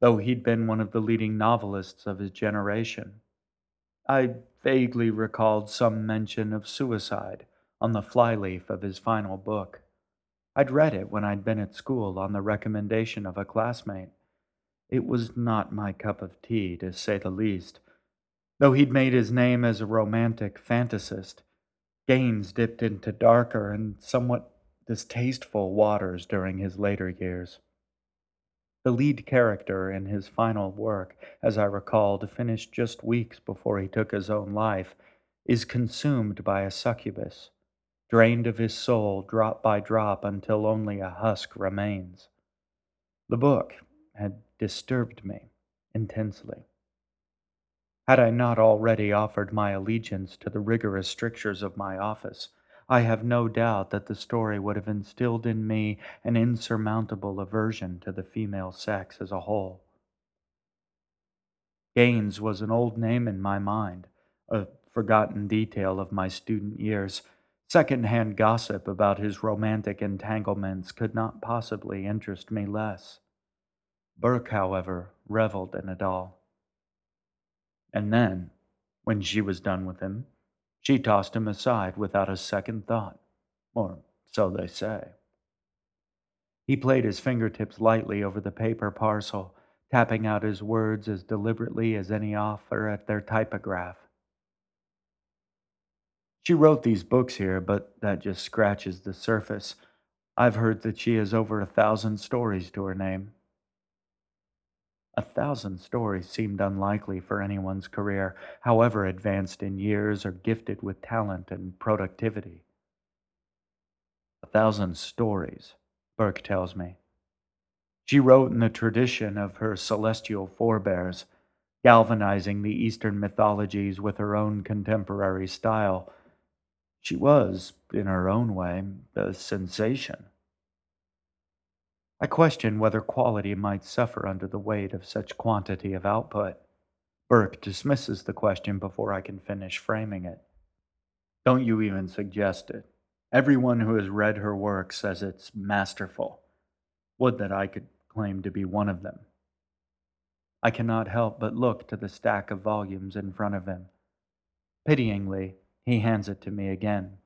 though he'd been one of the leading novelists of his generation. I vaguely recalled some mention of suicide on the flyleaf of his final book. I'd read it when I'd been at school on the recommendation of a classmate. It was not my cup of tea, to say the least, Though he'd made his name as a romantic fantasist, Gaines dipped into darker and somewhat distasteful waters during his later years. The lead character in his final work, as I recalled, finished just weeks before he took his own life, is consumed by a succubus, drained of his soul drop by drop until only a husk remains. The book had disturbed me intensely. Had I not already offered my allegiance to the rigorous strictures of my office, I have no doubt that the story would have instilled in me an insurmountable aversion to the female sex as a whole. Gaines was an old name in my mind, a forgotten detail of my student years. Second-hand gossip about his romantic entanglements could not possibly interest me less. Burke, however, reveled in it all. And then, when she was done with him, she tossed him aside without a second thought, or so they say. He played his fingertips lightly over the paper parcel, tapping out his words as deliberately as any author at their typograph. She wrote these books here, but that just scratches the surface. I've heard that she has over a thousand stories to her name. A thousand stories seemed unlikely for anyone's career, however advanced in years or gifted with talent and productivity. A thousand stories, Burke tells me. She wrote in the tradition of her celestial forebears, galvanizing the Eastern mythologies with her own contemporary style. She was, in her own way, a sensation. I question whether quality might suffer under the weight of such quantity of output. Burke dismisses the question before I can finish framing it. Don't you even suggest it. Everyone who has read her work says it's masterful. Would that I could claim to be one of them. I cannot help but look to the stack of volumes in front of him. Pityingly, he hands it to me again.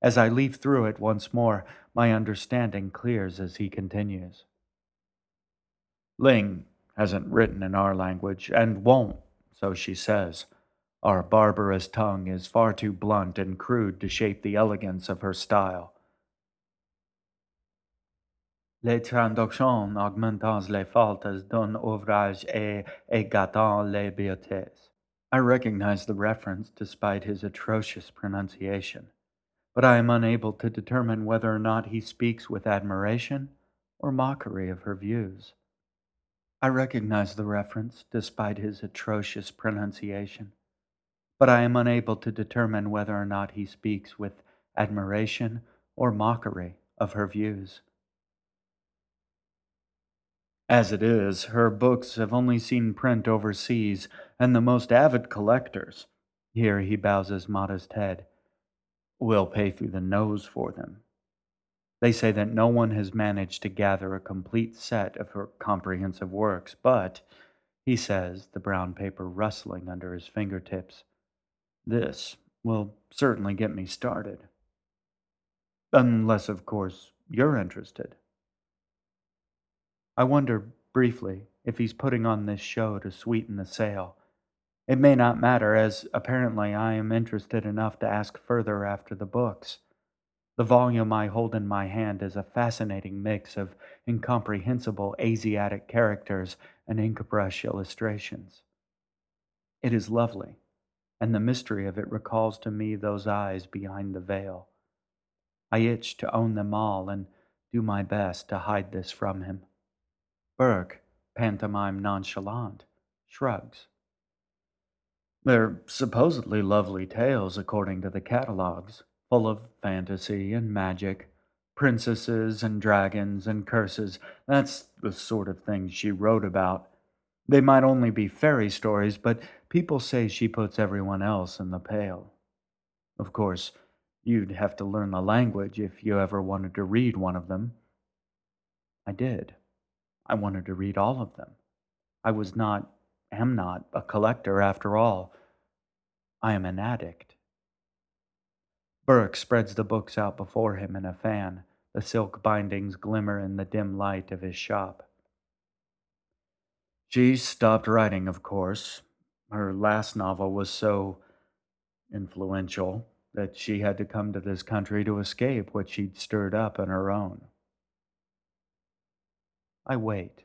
As I leaf through it once more, my understanding clears as he continues. Ling hasn't written in our language and won't, so she says. Our barbarous tongue is far too blunt and crude to shape the elegance of her style. Les traductions augmentant les fautes d'un ouvrage et égatant les beautés. I recognize the reference despite his atrocious pronunciation, but I am unable to determine whether or not he speaks with admiration or mockery of her views. I recognize the reference despite his atrocious pronunciation, but I am unable to determine whether or not he speaks with admiration or mockery of her views. As it is, her books have only seen print overseas, and the most avid collectors, here he bows his modest head, will pay through the nose for them. They say that no one has managed to gather a complete set of her comprehensive works, but, he says, the brown paper rustling under his fingertips, this will certainly get me started. Unless, of course, you're interested. I wonder, briefly, if he's putting on this show to sweeten the sale. It may not matter, as apparently I am interested enough to ask further after the books. The volume I hold in my hand is a fascinating mix of incomprehensible Asiatic characters and inkbrush illustrations. It is lovely, and the mystery of it recalls to me those eyes behind the veil. I itch to own them all and do my best to hide this from him. Burke, pantomime nonchalant, shrugs. They're supposedly lovely tales according to the catalogues, full of fantasy and magic, princesses and dragons and curses. That's the sort of thing she wrote about. They might only be fairy stories, but people say she puts everyone else in the pale. Of course, you'd have to learn the language if you ever wanted to read one of them. I did. I wanted to read all of them. I was not, am not, a collector after all. I am an addict. Burke spreads the books out before him in a fan. The silk bindings glimmer in the dim light of his shop. She stopped writing, of course. Her last novel was so influential that she had to come to this country to escape what she'd stirred up in her own. I wait,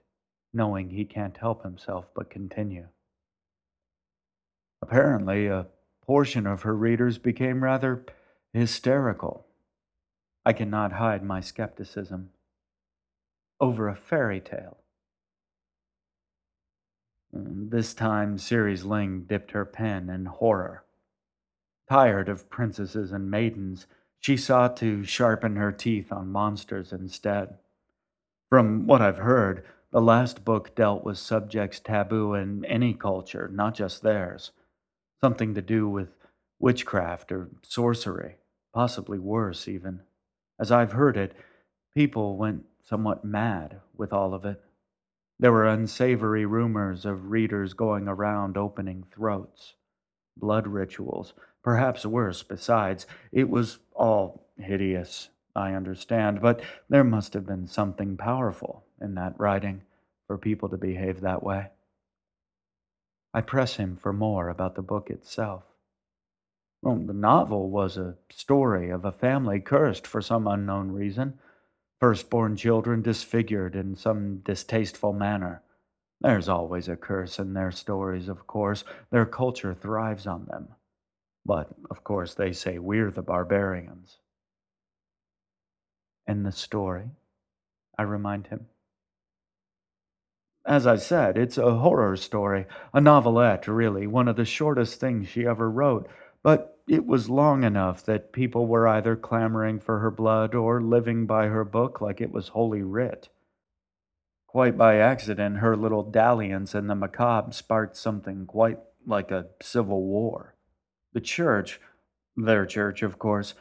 knowing he can't help himself but continue. Apparently, a portion of her readers became rather hysterical. I cannot hide my skepticism. Over a fairy tale. This time, Ceres Ling dipped her pen in horror. Tired of princesses and maidens, she sought to sharpen her teeth on monsters instead. From what I've heard, the last book dealt with subjects taboo in any culture, not just theirs. Something to do with witchcraft or sorcery, possibly worse, even. As I've heard it, people went somewhat mad with all of it. There were unsavory rumors of readers going around opening throats, blood rituals, perhaps worse besides. It was all hideous I understand, but there must have been something powerful in that writing for people to behave that way. I press him for more about the book itself. Well, the novel was a story of a family cursed for some unknown reason, firstborn children disfigured in some distasteful manner. There's always a curse in their stories, of course. Their culture thrives on them. But, of course, they say we're the barbarians. And the story? I remind him. As I said, it's a horror story, a novelette, really, one of the shortest things she ever wrote, but it was long enough that people were either clamoring for her blood or living by her book like it was holy writ. Quite by accident, her little dalliance in the macabre sparked something quite like a civil war. The church, their church, of course,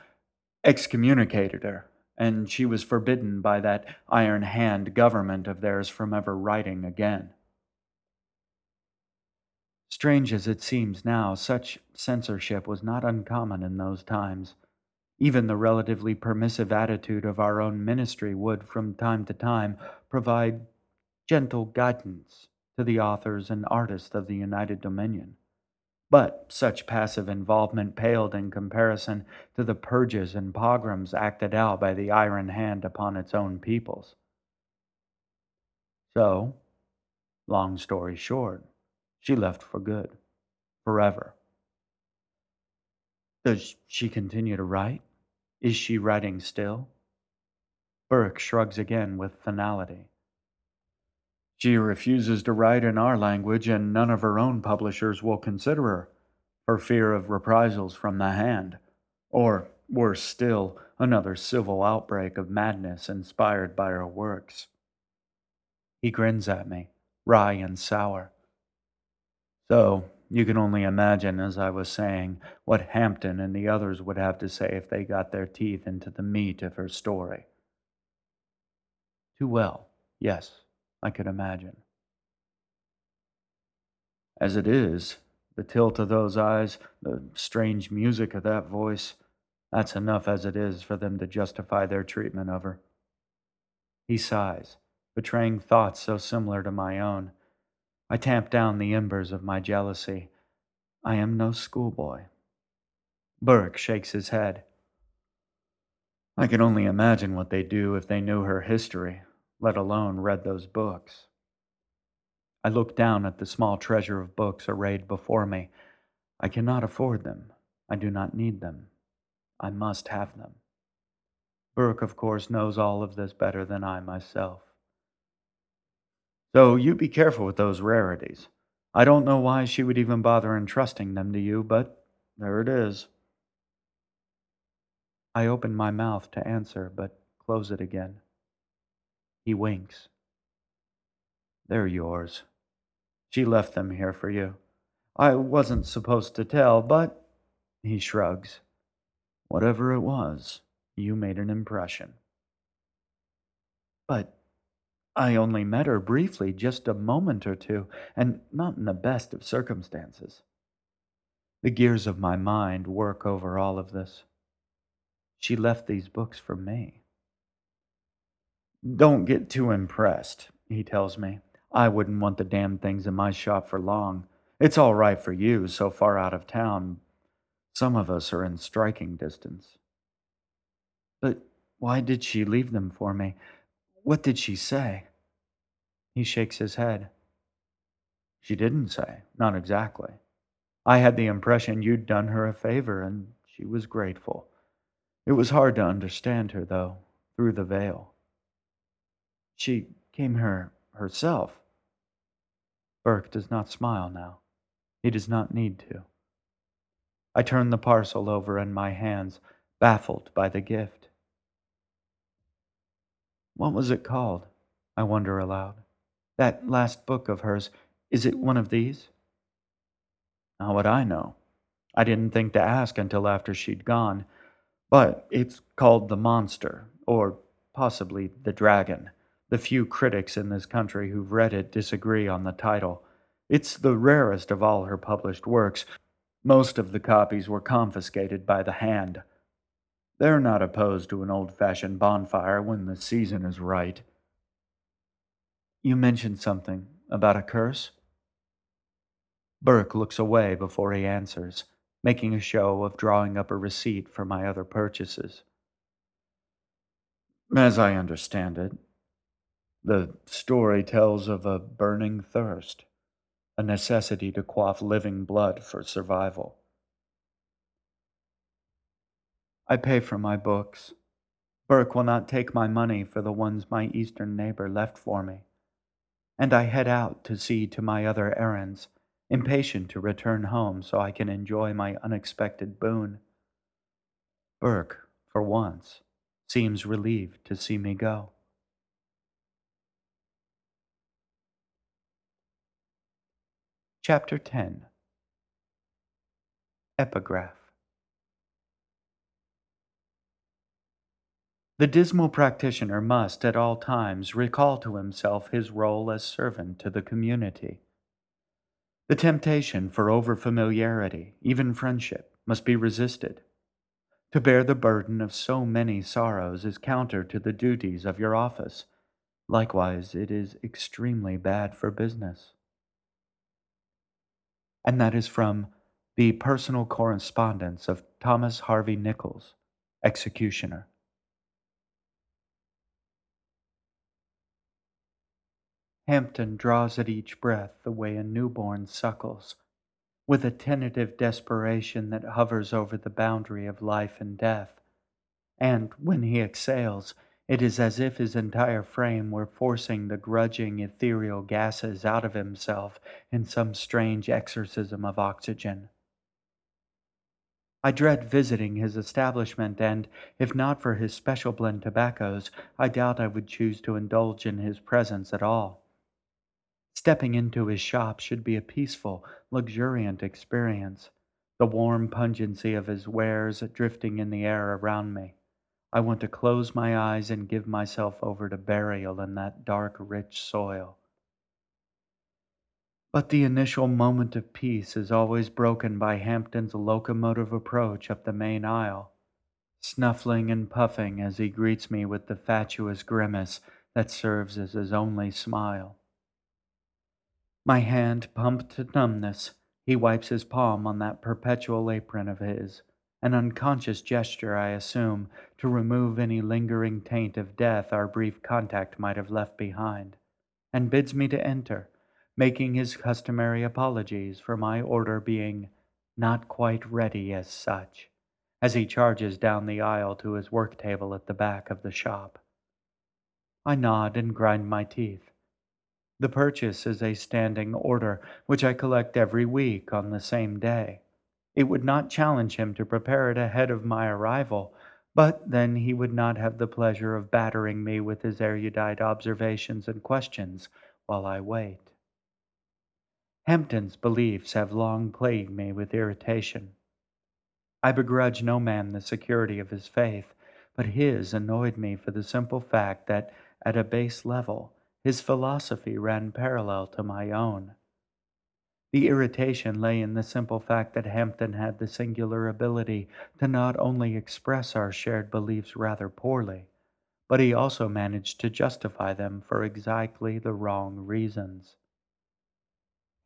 excommunicated her and she was forbidden by that iron hand government of theirs from ever writing again. Strange as it seems now, such censorship was not uncommon in those times. Even the relatively permissive attitude of our own ministry would, from time to time, provide gentle guidance to the authors and artists of the United Dominion. But such passive involvement paled in comparison to the purges and pogroms acted out by the iron hand upon its own peoples. So, long story short, she left for good, forever. Does she continue to write? Is she writing still? Burke shrugs again with finality. She refuses to write in our language, and none of her own publishers will consider her, for fear of reprisals from the hand, or, worse still, another civil outbreak of madness inspired by her works. He grins at me, wry and sour. So, you can only imagine, as I was saying, what Hampton and the others would have to say if they got their teeth into the meat of her story. Too well, yes. I could imagine. As it is, the tilt of those eyes, the strange music of that voice, that's enough as it is for them to justify their treatment of her. He sighs, betraying thoughts so similar to my own. I tamp down the embers of my jealousy. I am no schoolboy. Burke shakes his head. I can only imagine what they'd do if they knew her history, let alone read those books. I look down at the small treasure of books arrayed before me. I cannot afford them. I do not need them. I must have them. Burke, of course, knows all of this better than I myself. So you be careful with those rarities. I don't know why she would even bother entrusting them to you, but there it is. I open my mouth to answer, but close it again. He winks. They're yours. She left them here for you. I wasn't supposed to tell, but he shrugs. Whatever it was, you made an impression. But I only met her briefly, just a moment or two, and not in the best of circumstances. The gears of my mind work over all of this. She left these books for me. Don't get too impressed, he tells me. I wouldn't want the damn things in my shop for long. It's all right for you, so far out of town. Some of us are in striking distance. But why did she leave them for me? What did she say? He shakes his head. She didn't say, not exactly. I had the impression you'd done her a favor, and she was grateful. It was hard to understand her, though, through the veil. She came here herself. Burke does not smile now. He does not need to. I turn the parcel over in my hands, baffled by the gift. What was it called? I wonder aloud. That last book of hers, is it one of these? How would I know? I didn't think to ask until after she'd gone, but it's called The Monster, or possibly The Dragon. The few critics in this country who've read it disagree on the title. It's the rarest of all her published works. Most of the copies were confiscated by the hand. They're not opposed to an old fashioned bonfire when the season is right. You mentioned something about a curse? Burke looks away before he answers, making a show of drawing up a receipt for my other purchases. As I understand it, the story tells of a burning thirst, a necessity to quaff living blood for survival. I pay for my books. Burke will not take my money for the ones my eastern neighbor left for me. and I head out to see to my other errands, impatient to return home so I can enjoy my unexpected boon. Burke, for once, seems relieved to see me go. Chapter 10 Epigraph The dismal practitioner must at all times recall to himself his role as servant to the community. The temptation for overfamiliarity, even friendship, must be resisted. To bear the burden of so many sorrows is counter to the duties of your office. Likewise, it is extremely bad for business. And that is from the personal correspondence of Thomas Harvey Nichols, executioner. Hampton draws at each breath the way a newborn suckles, with a tentative desperation that hovers over the boundary of life and death. And when he exhales, it is as if his entire frame were forcing the grudging ethereal gases out of himself in some strange exorcism of oxygen. I dread visiting his establishment, and if not for his special blend tobaccos, I doubt I would choose to indulge in his presence at all. Stepping into his shop should be a peaceful, luxuriant experience, the warm pungency of his wares drifting in the air around me. I want to close my eyes and give myself over to burial in that dark, rich soil. But the initial moment of peace is always broken by Hampton's locomotive approach up the main aisle, snuffling and puffing as he greets me with the fatuous grimace that serves as his only smile. My hand pumped to numbness, he wipes his palm on that perpetual apron of his, an unconscious gesture, I assume, to remove any lingering taint of death our brief contact might have left behind, and bids me to enter, making his customary apologies for my order being not quite ready as such, as he charges down the aisle to his work table at the back of the shop. I nod and grind my teeth. The purchase is a standing order, which I collect every week on the same day. It would not challenge him to prepare it ahead of my arrival, but then he would not have the pleasure of battering me with his erudite observations and questions while I wait. Hampton's beliefs have long plagued me with irritation. I begrudge no man the security of his faith, but his annoyed me for the simple fact that, at a base level, his philosophy ran parallel to my own. The irritation lay in the simple fact that Hampton had the singular ability to not only express our shared beliefs rather poorly, but he also managed to justify them for exactly the wrong reasons.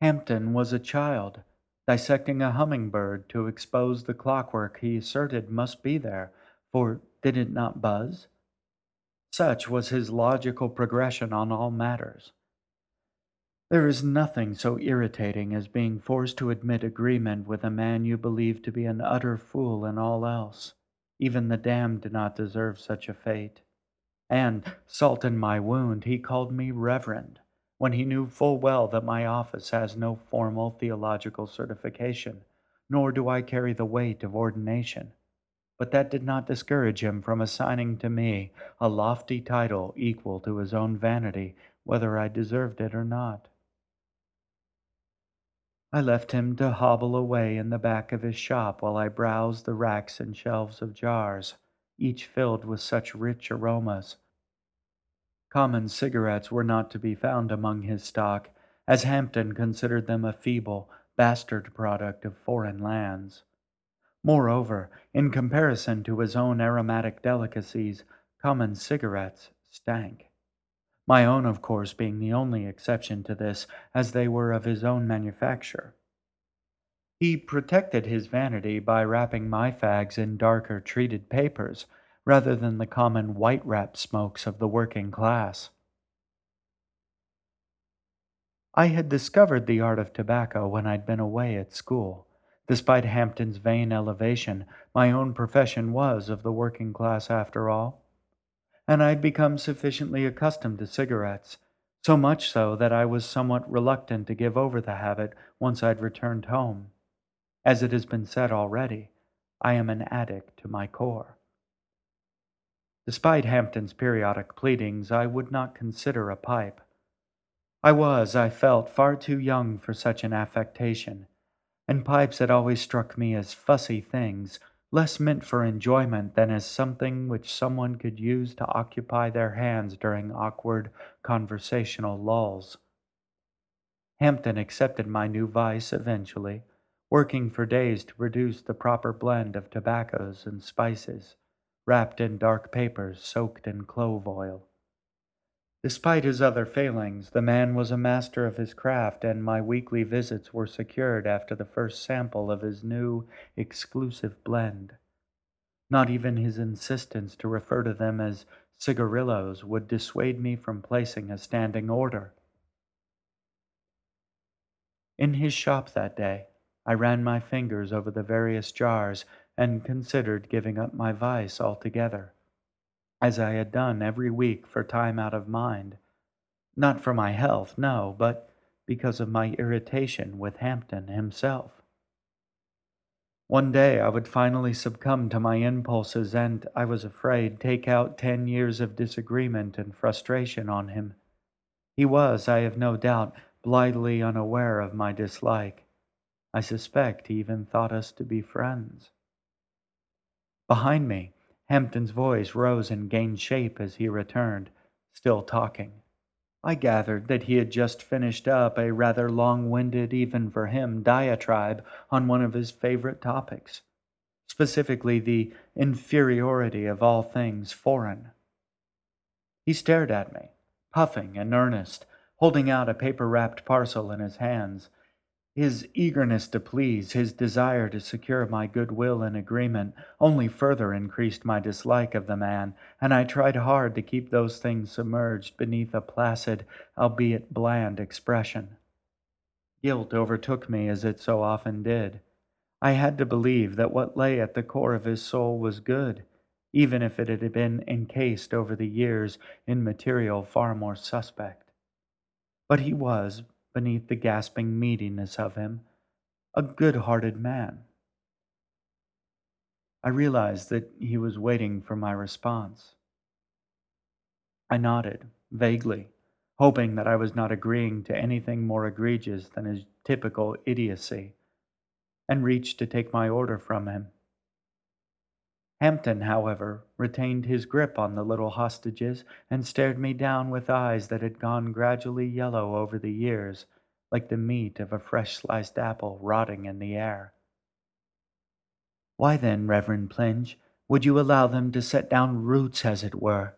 Hampton was a child, dissecting a hummingbird to expose the clockwork he asserted must be there, for did it not buzz? Such was his logical progression on all matters. There is nothing so irritating as being forced to admit agreement with a man you believe to be an utter fool in all else. Even the damned do not deserve such a fate. And, salt in my wound, he called me reverend, when he knew full well that my office has no formal theological certification, nor do I carry the weight of ordination but that did not discourage him from assigning to me a lofty title equal to his own vanity, whether I deserved it or not. I left him to hobble away in the back of his shop while I browsed the racks and shelves of jars, each filled with such rich aromas. Common cigarettes were not to be found among his stock, as Hampton considered them a feeble, bastard product of foreign lands. Moreover, in comparison to his own aromatic delicacies, common cigarettes stank. My own, of course, being the only exception to this, as they were of his own manufacture. He protected his vanity by wrapping my fags in darker treated papers rather than the common white wrap smokes of the working class. I had discovered the art of tobacco when I'd been away at school. Despite Hampton's vain elevation, my own profession was of the working class after all. And I'd become sufficiently accustomed to cigarettes, So much so that I was somewhat reluctant to give over the habit once I'd returned home. As it has been said already, I am an addict to my core. Despite Hampton's periodic pleadings, I would not consider a pipe. I was, I felt, far too young for such an affectation, and pipes had always struck me as fussy things, less meant for enjoyment than as something which someone could use to occupy their hands during awkward conversational lulls. Hampton accepted my new vice eventually working for days to produce the proper blend of tobaccos and spices, wrapped in dark papers soaked in clove oil. Despite his other failings, the man was a master of his craft, and my weekly visits were secured after the first sample of his new, exclusive blend. Not even his insistence to refer to them as cigarillos would dissuade me from placing a standing order. In his shop that day, I ran my fingers over the various jars and considered giving up my vice altogether, as I had done every week for time out of mind. Not for my health, no, but because of my irritation with Hampton himself. One day I would finally succumb to my impulses and, I was afraid, take out ten years of disagreement and frustration on him. He was, I have no doubt, blithely unaware of my dislike. I suspect he even thought us to be friends. Behind me, Hampton's voice rose and gained shape as he returned, still talking. I gathered that he had just finished up a rather long winded, even for him, diatribe on one of his favorite topics, specifically the inferiority of all things foreign. He stared at me, puffing and earnest, holding out a paper wrapped parcel in his hands, his eagerness to please, his desire to secure my goodwill and agreement, only further increased my dislike of the man, and I tried hard to keep those things submerged beneath a placid, albeit bland, expression. Guilt overtook me as it so often did. I had to believe that what lay at the core of his soul was good, even if it had been encased over the years in material far more suspect. But he was, beneath the gasping meatiness of him, a good hearted man. I realized that he was waiting for my response. I nodded, vaguely, hoping that I was not agreeing to anything more egregious than his typical idiocy, and reached to take my order from him. Hampton, however, retained his grip on the little hostages and stared me down with eyes that had gone gradually yellow over the years, like the meat of a fresh sliced apple rotting in the air. Why then, Reverend Plinge, would you allow them to set down roots, as it were?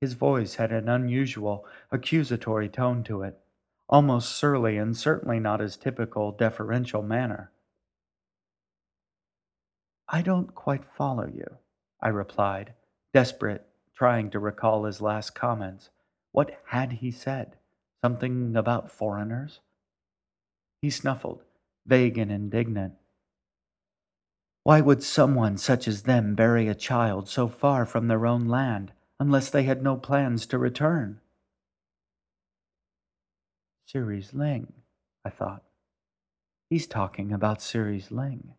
His voice had an unusual, accusatory tone to it, almost surly and certainly not his typical deferential manner. I don't quite follow you, I replied, desperate, trying to recall his last comments. What had he said? Something about foreigners? He snuffled, vague and indignant. Why would someone such as them bury a child so far from their own land unless they had no plans to return? Ceres Ling, I thought. He's talking about Ceres Ling.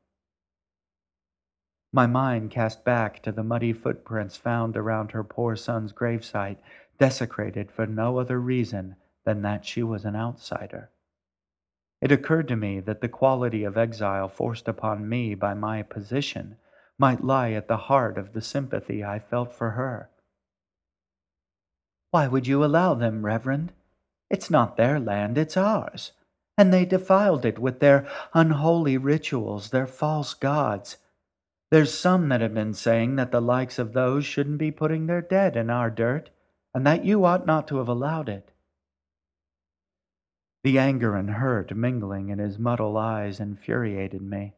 My mind cast back to the muddy footprints found around her poor son's gravesite, desecrated for no other reason than that she was an outsider. It occurred to me that the quality of exile forced upon me by my position might lie at the heart of the sympathy I felt for her. Why would you allow them, Reverend? It's not their land, it's ours. And they defiled it with their unholy rituals, their false gods, there's some that have been saying that the likes of those shouldn't be putting their dead in our dirt, and that you ought not to have allowed it. The anger and hurt mingling in his muddled eyes infuriated me.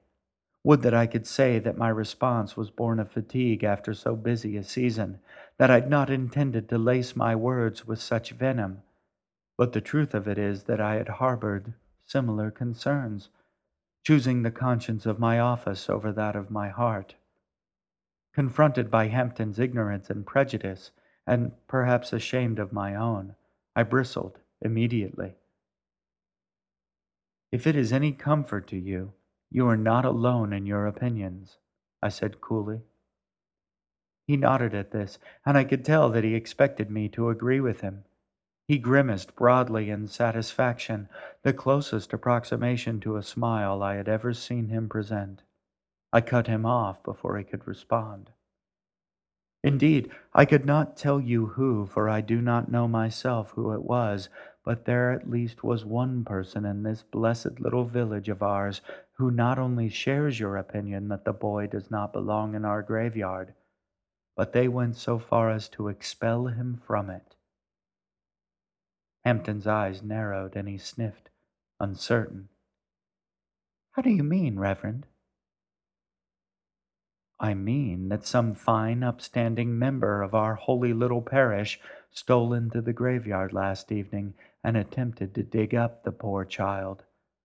Would that I could say that my response was born of fatigue after so busy a season, that I'd not intended to lace my words with such venom. But the truth of it is that I had harbored similar concerns choosing the conscience of my office over that of my heart. Confronted by Hampton's ignorance and prejudice, and perhaps ashamed of my own, I bristled immediately. If it is any comfort to you, you are not alone in your opinions, I said coolly. He nodded at this, and I could tell that he expected me to agree with him. He grimaced broadly in satisfaction, the closest approximation to a smile I had ever seen him present. I cut him off before he could respond. Indeed, I could not tell you who, for I do not know myself who it was, but there at least was one person in this blessed little village of ours who not only shares your opinion that the boy does not belong in our graveyard, but they went so far as to expel him from it. Hampton's eyes narrowed and he sniffed, uncertain. How do you mean, Reverend? I mean that some fine, upstanding member of our holy little parish stole into the graveyard last evening and attempted to dig up the poor child,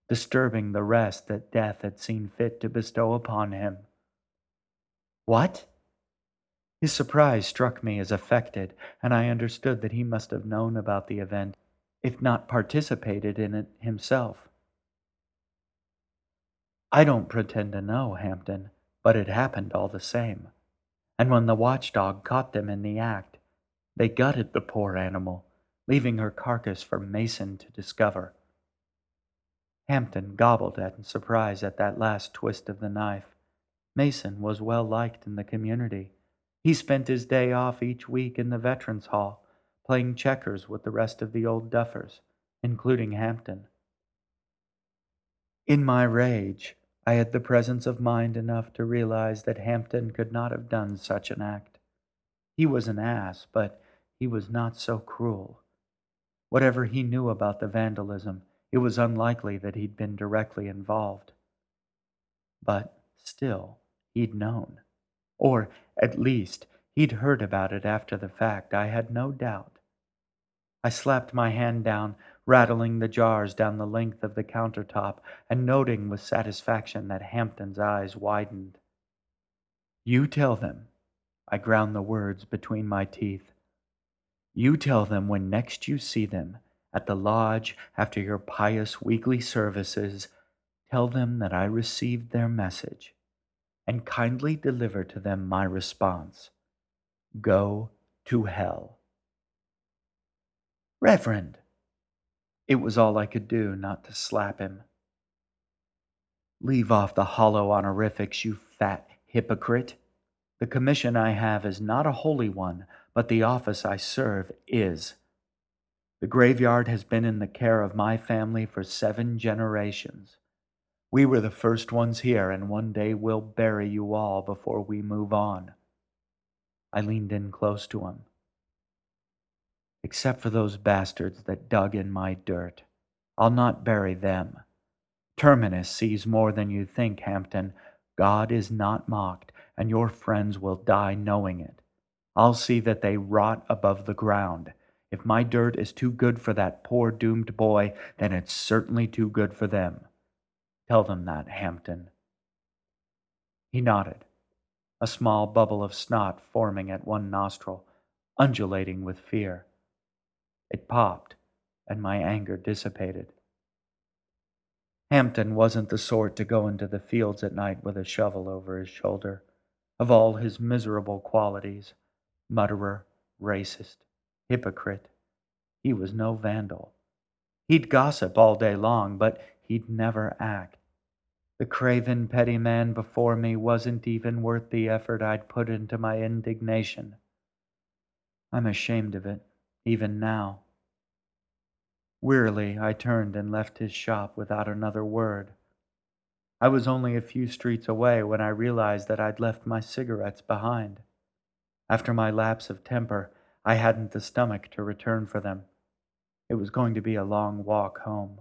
disturbing the rest that death had seen fit to bestow upon him. What? His surprise struck me as affected, and I understood that he must have known about the event if not participated in it himself. I don't pretend to know, Hampton, but it happened all the same. And when the watchdog caught them in the act, they gutted the poor animal, leaving her carcass for Mason to discover. Hampton gobbled at in surprise at that last twist of the knife. Mason was well liked in the community. He spent his day off each week in the Veterans Hall, playing checkers with the rest of the old duffers, including Hampton. In my rage, I had the presence of mind enough to realize that Hampton could not have done such an act. He was an ass, but he was not so cruel. Whatever he knew about the vandalism, it was unlikely that he'd been directly involved. But still, he'd known. Or, at least, he'd heard about it after the fact, I had no doubt. I slapped my hand down, rattling the jars down the length of the countertop and noting with satisfaction that Hampton's eyes widened. You tell them, I ground the words between my teeth. You tell them when next you see them at the lodge after your pious weekly services, tell them that I received their message and kindly deliver to them my response Go to hell. Reverend! It was all I could do not to slap him. Leave off the hollow honorifics, you fat hypocrite. The commission I have is not a holy one, but the office I serve is. The graveyard has been in the care of my family for seven generations. We were the first ones here, and one day we'll bury you all before we move on. I leaned in close to him except for those bastards that dug in my dirt. I'll not bury them. Terminus sees more than you think, Hampton. God is not mocked, and your friends will die knowing it. I'll see that they rot above the ground. If my dirt is too good for that poor doomed boy, then it's certainly too good for them. Tell them that, Hampton. He nodded, a small bubble of snot forming at one nostril, undulating with fear. It popped, and my anger dissipated. Hampton wasn't the sort to go into the fields at night with a shovel over his shoulder. Of all his miserable qualities, mutterer, racist, hypocrite, he was no vandal. He'd gossip all day long, but he'd never act. The craven petty man before me wasn't even worth the effort I'd put into my indignation. I'm ashamed of it even now. Wearily, I turned and left his shop without another word. I was only a few streets away when I realized that I'd left my cigarettes behind. After my lapse of temper, I hadn't the stomach to return for them. It was going to be a long walk home.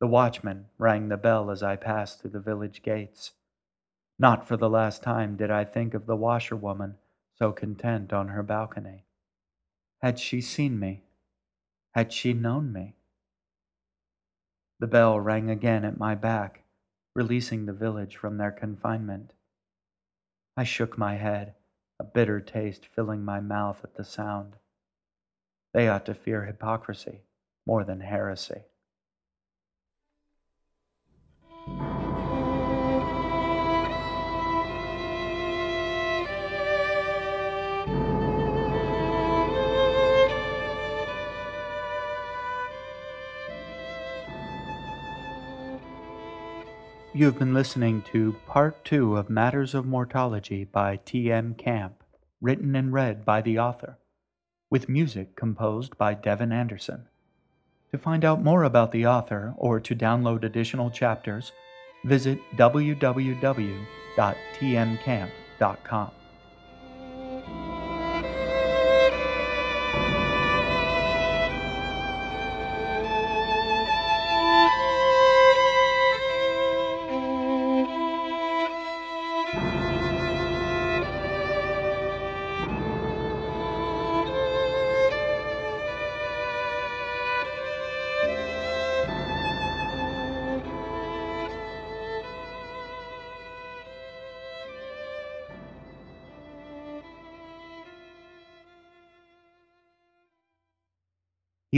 The watchman rang the bell as I passed through the village gates. Not for the last time did I think of the washerwoman so content on her balcony. Had she seen me? Had she known me? The bell rang again at my back, releasing the village from their confinement. I shook my head, a bitter taste filling my mouth at the sound. They ought to fear hypocrisy more than heresy. You have been listening to Part 2 of Matters of Mortology by T.M. Camp, written and read by the author, with music composed by Devin Anderson. To find out more about the author or to download additional chapters, visit www.tmcamp.com.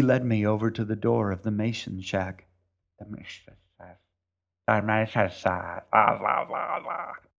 He led me over to the door of the mason shack. The mason shack. The mason shack. Blah, blah, blah, blah.